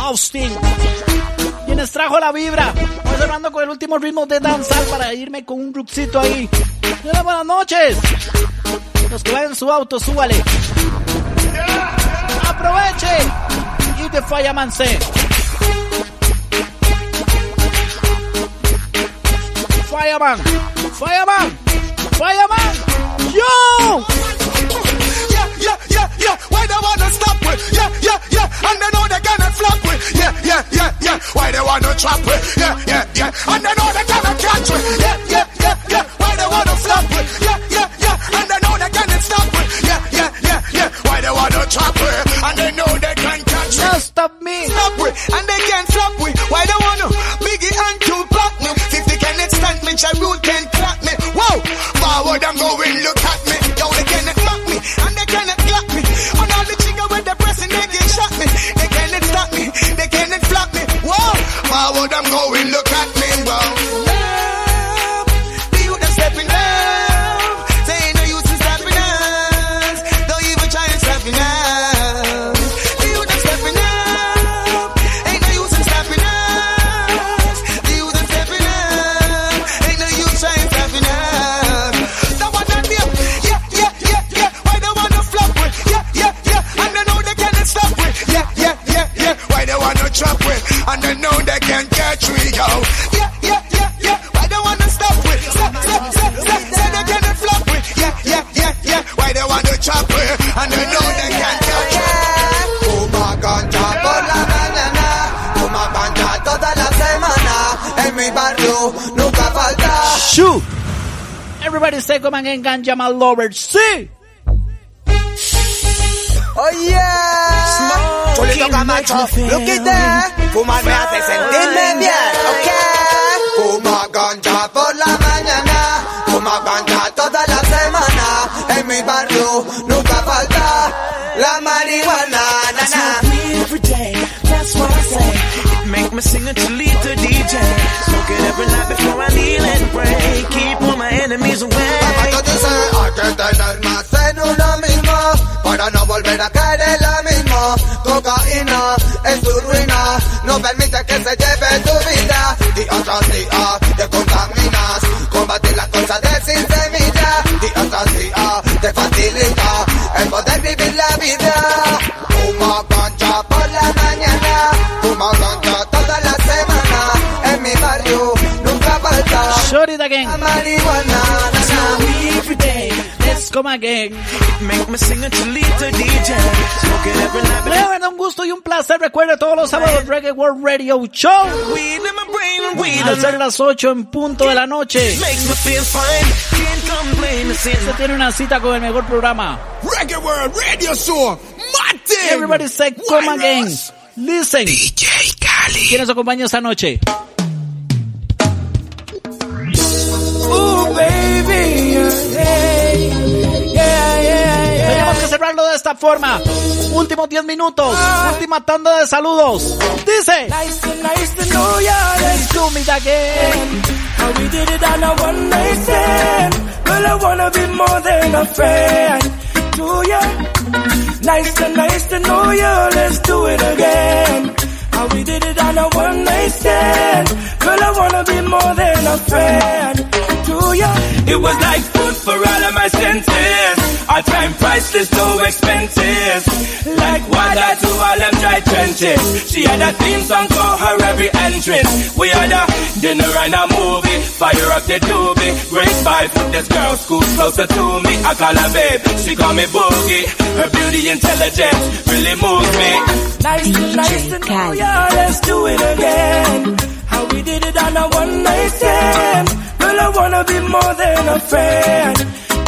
Austin. Quienes trajo la vibra. Voy cerrando con el último ritmo de danzar para irme con un grupcito ahí. Buenas noches. Los que vayan en su auto, súbale. Aproveche. Y de Fireman C. Fireman. Fireman. Fireman. Yo. Yeah. Why they wanna stop with? Yeah, yeah, yeah. And they know they cannot flop with. Yeah, yeah, yeah, yeah. Why they wanna trap with? Yeah, yeah, yeah. And they know they cannot catch yeah, yeah, Everybody say come and ganja my lovers. Sí. Oh yeah. Camacho, Look at that. Fumar me hace sentirme bien, ok. Fuma ganja por la mañana, fuma ganja toda la semana. En mi barrio nunca falta la marihuana, na na. every day. That's what I say. It make me sing to lead to DJ. Smoke it every night before I kneel and pray. Keep all giving me away. hay que tener más en uno mismo para no volver a caer en la misma. Cocaína es tu ruina, no permite que se lleve tu vida. Día tras día te contaminas, combatir las cosas de sin semilla. Día tras día te facilita el poder vivir la vida. Fuma concha por la mañana, fuma concha toda la semana. En mi barrio nunca falta. Shorty again it every night. De verdad, un gusto y un placer. Recuerde todos los sábados Reggae World Radio Show. Al ser las 8 en punto de la noche. Se tiene una cita con el mejor programa. Reggae World Radio Show. Martin. Everybody say come again. Listen. DJ Cali. ¿Quién nos acompaña esta noche? Ooh, baby, De esta forma. Últimos 10 minutos. Última tanda de saludos. Dice. Nice to, nice to know ya. Let's do me again. How we did it on a one night stand. Girl, I wanna be more than a friend to ya. Nice to, nice to know ya. Let's do it again. How we did it on a one night stand. Girl, I wanna be more than a friend to ya. It was like food for all of my senses. Our time priceless, no expenses. Like water to all them dry trenches. She had a theme song for her every entrance. We had a dinner and a movie. Fire up the doobie. Great vibe with this girl, school closer to me. I call her babe, she call me boogie. Her beauty intelligence really moves me. Nice to, nice to know ya. Let's do it again. How we did it on a one night stand. Girl, I wanna be more than a friend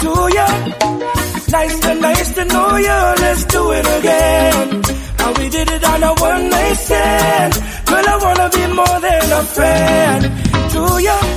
to ya. Nice to, nice to know you. Let's do it again. How we did it on a one night stand. Girl, I wanna be more than a friend.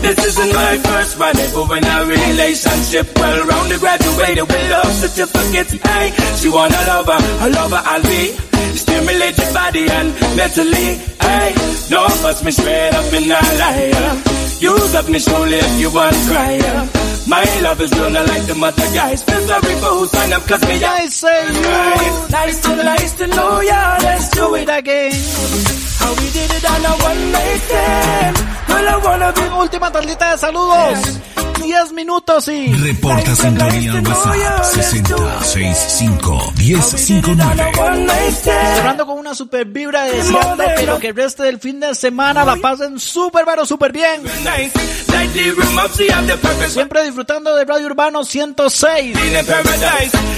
This isn't my first rendezvous in a relationship. Well rounded, graduated with love certificates. Hey, she want a lover, a lover I'll be. Stimulate your body and mentally. Hey, no fuss me straight up in a liar. Use up me shoulder if you want to cry. My love is real, not like the mother guys. Feel sorry for who sign up, cause me I say you. Nice to, nice to know ya. Let's do it again. How we did it on a one night stand. Última tandita de saludos. 10 minutos y. Reporta sintonía al WhatsApp 6065 1059. Cerrando con una super vibra deseando que lo que reste del fin de semana la pasen súper, pero súper bien. Siempre disfrutando de Radio Urbano 106.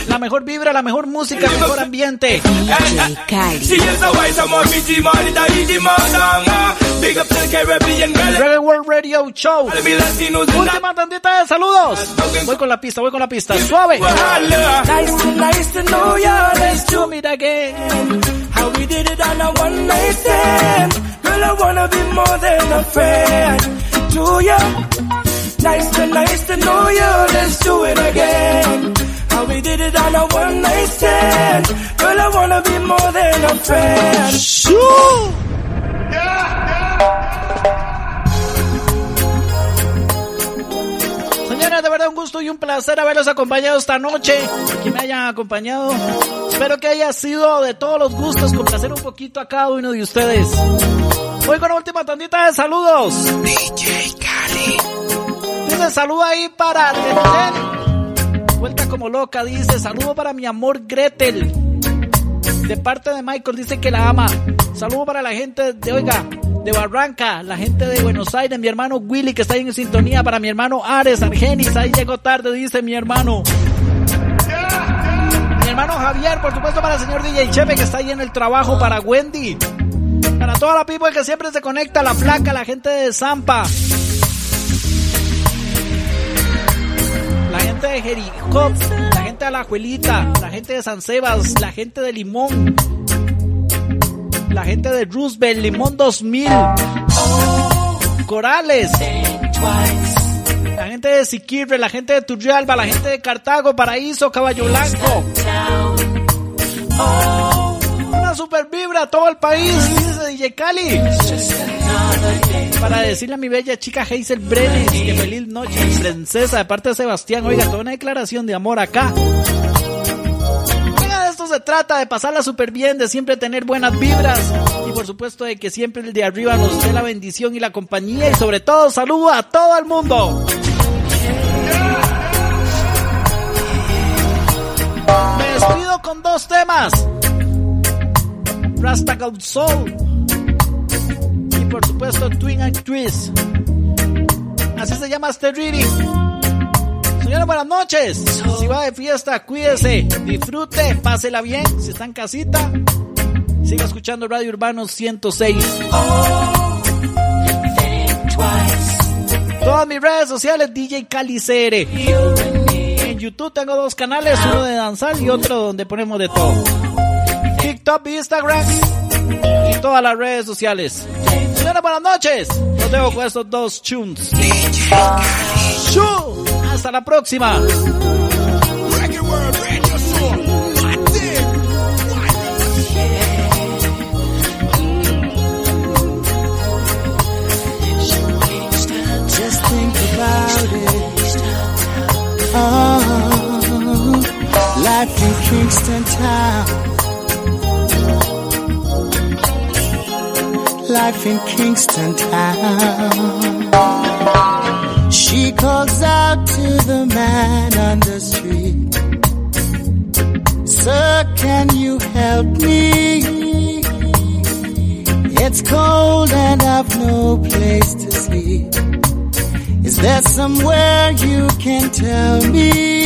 La mejor vibra, la mejor música, el mejor ambiente. Reggae World Radio Show. Última tandita de saludos. Voy con la pista, voy con la pista. Suave. Nice to, nice to know ya. Let's do it again. How we did it on a one night stand. Girl, I wanna be more than a friend to de verdad un gusto y un placer haberlos acompañado esta noche. Que me hayan acompañado. Espero que haya sido de todos los gustos, complacer un poquito a cada uno de ustedes. Voy con la última tandita de saludos. DJ Cali. Dice saludo ahí para Gretel. Vuelta como loca, dice saludo para mi amor Gretel. De parte de Michael dice que la ama. Saludo para la gente de, oiga, de Barranca, la gente de Buenos Aires, mi hermano Willy que está ahí en sintonía, para mi hermano Ares, Argenis, ahí llegó tarde, dice mi hermano. Mi hermano Javier, por supuesto para el señor DJ Chepe que está ahí en el trabajo, para Wendy. Para toda la people que siempre se conecta, la flaca, la gente de Zampa. La gente de Jericó, gente de La Juelita, la gente de San Sebas, la gente de Limón, la gente de Roosevelt, Limón 2000, Corales, la gente de Siquirre, la gente de Turrialba, la gente de Cartago, Paraíso, Caballo Blanco. Una super vibra a todo el país, dice DJ Cali. Para decirle a mi bella chica Hazel Brenes que feliz noche, princesa, de parte de Sebastián. Oiga, toda una declaración de amor acá. Oiga, de esto se trata, de pasarla súper bien, de siempre tener buenas vibras. Y por supuesto de que siempre el de arriba nos dé la bendición y la compañía. Y sobre todo, saludo a todo el mundo. Me despido con dos temas. Rastagal Soul. Por supuesto Twin Twist. Así se llama este reading. Señores, buenas noches. Si va de fiesta, cuídese, disfrute, pásela bien. Si está en casita, siga escuchando Radio Urbano 106. Todas mis redes sociales, DJ Calicere. En YouTube tengo dos canales, uno de danzar y otro donde ponemos de todo. TikTok, Instagram y todas las redes sociales. Señores, buenas noches. Los dejo con estos dos tunes. Hasta la próxima. Oh, life in Kingston Town. Life in Kingston Town. She calls out to the man on the street. Sir, can you help me? It's cold and I've no place to sleep. Is there somewhere you can tell me?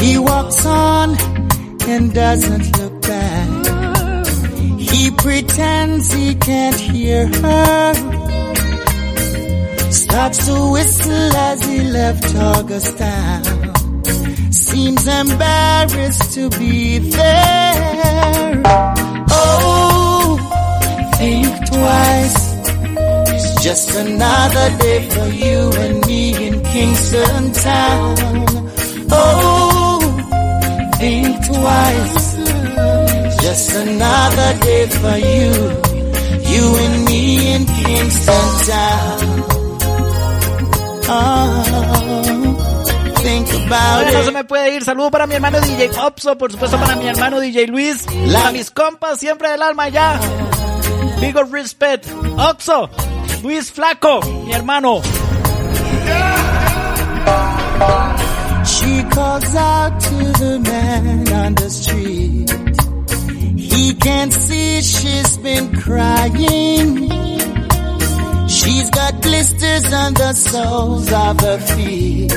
He walks on and doesn't. He pretends he can't hear her. Starts to whistle as he left Augustine. Seems embarrassed to be there. Oh, think twice. It's just another day for you and me in Kingston Town. Oh, think twice. Just another day for you, you and me in Kingston Town. Oh, think about Bueno, no it. se me puede ir. Saludo para mi hermano DJ Opso, por supuesto para mi hermano DJ Luis, para mis compas siempre del alma ya. Big of respect. Oxo, Luis Flaco, mi hermano. She calls out to the man on the street. He can't see she's been crying. She's got blisters on the soles of her feet.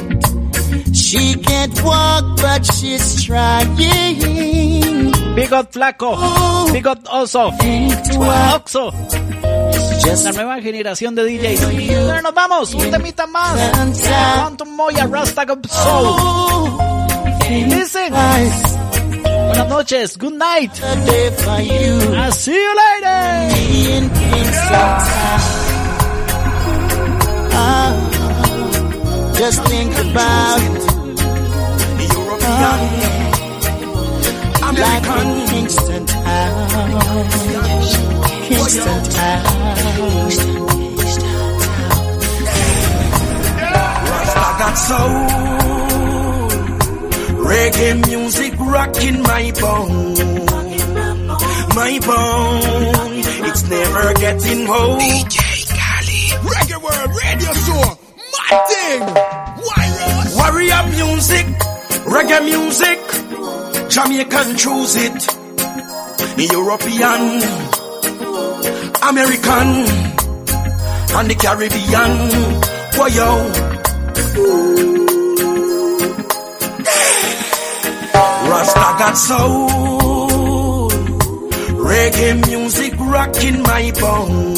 She can't walk, but she's trying. Big up Flaco. Big up Oso. Oxo. La nueva generación de DJs. Pero nos vamos. Un temita más. Quantum Moya Rasta Soul. Listen. Buenas noches. Good night. I'll see you later. Ah, just think about it. I'm like on Kingston Town. Kingston Town. I got soul, reggae music rocking my bone, my bone. It's never getting old. DJ Kali, Reggae World Radio Show, my thing. Warrior music, reggae music, Jamaican choose it, European, American, and the Caribbean. Whoa, yo. Rasta soul, reggae music rocking my bone,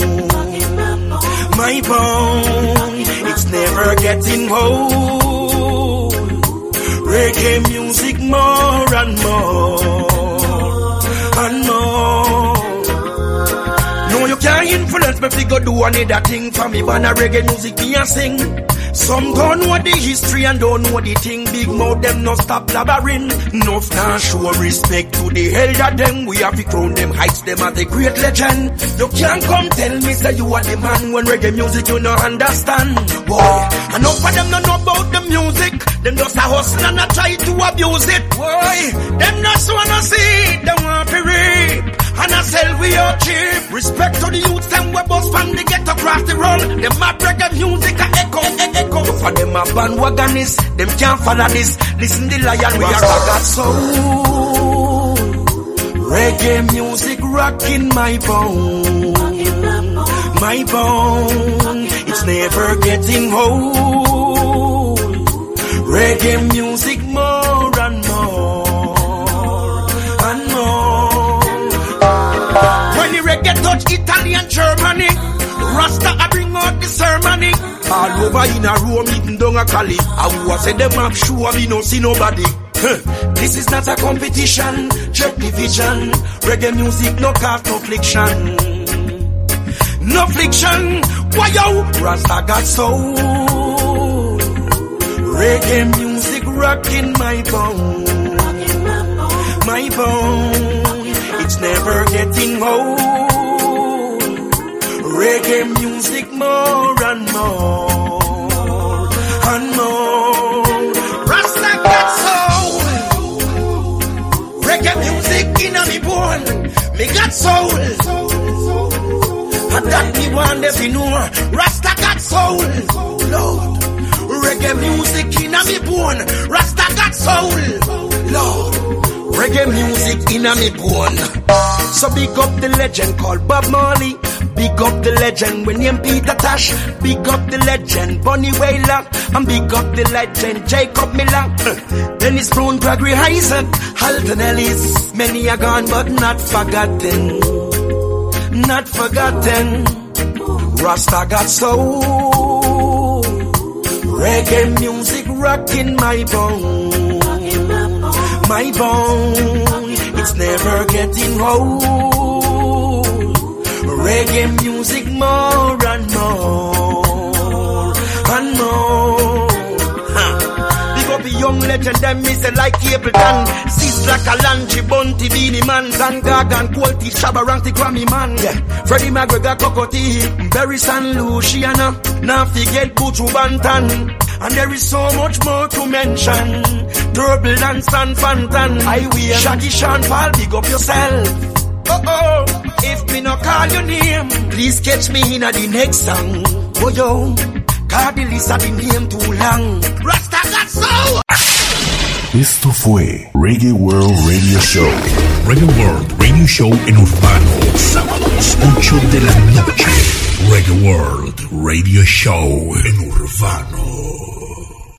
my bone. It's never getting old. Reggae music more and more can't influence me fi go do another thing for me. Ban a reggae music me a sing. Some don't know the history and don't know the thing. Big mouth them no stop blabbering. No can show respect to the elder them. We have to crown them heights them as a great legend. You can't come tell me say you are the man when reggae music you no understand. Boy, enough of them don't know about the music. Them just a hustle and a try to abuse it. Boy, them just wanna see. Them want to reap. And I sell we out cheap. Respect to the youths, them we bust from the ghetto across the road. Them mad reggae music a echo, e- echo. For them a bandwagonists, them can't follow this. Listen the lion, we are got soul. Reggae music rocking my bone. My bone. It's never getting old. Reggae music more Italy and Germany, Rasta I bring out the ceremony. All over in a room, eating down a Cali. I was say them up sure we no see nobody. This is not a competition, check division. Reggae music, no cause, no fliction. No why yo? Rasta got soul. Reggae music rocking my bone. My bone, it's never getting old. Reggae music more and more and more. Rasta got soul. Reggae music in me bone. Me got soul. And that me want to know. Rasta got soul. Lord. Reggae music in me bone. Rasta got soul. Lord. Reggae music in a me bone. So big up the legend called Bob Marley. Big up the legend named Peter Tosh. Big up the legend Bonnie Wailer. And big up the legend Jacob Miller. Dennis Brown, Gregory Isaac, Halton Ellis. Many are gone but not forgotten. Not forgotten. Rasta got soul. Reggae music rocking my bone. My bone, it's never getting old. Reggae music more and more and more. Big up the young legend, them me say like Capleton. Sis like a Lanchi, Bunty, Beanie Man, Van Gagan, Quality, Shabba Rank, Grammy Man. Yeah. Freddie McGregor, Cocotee, Barry San Luciana. Now forget Buju Banton. And there is so much more to mention. Turble and Stan Fantan. I will. Shaggy Sean Paul, big up yourself. Oh oh, if me no call your name, please catch me in a the next song. Oh yo, cause the list of the name too long. Rasta got soul. Esto fue Reggae World Radio Show. Reggae World Radio Show en Urbano. Sábados 8 de la noche. Reggae World Radio Show en Urbano.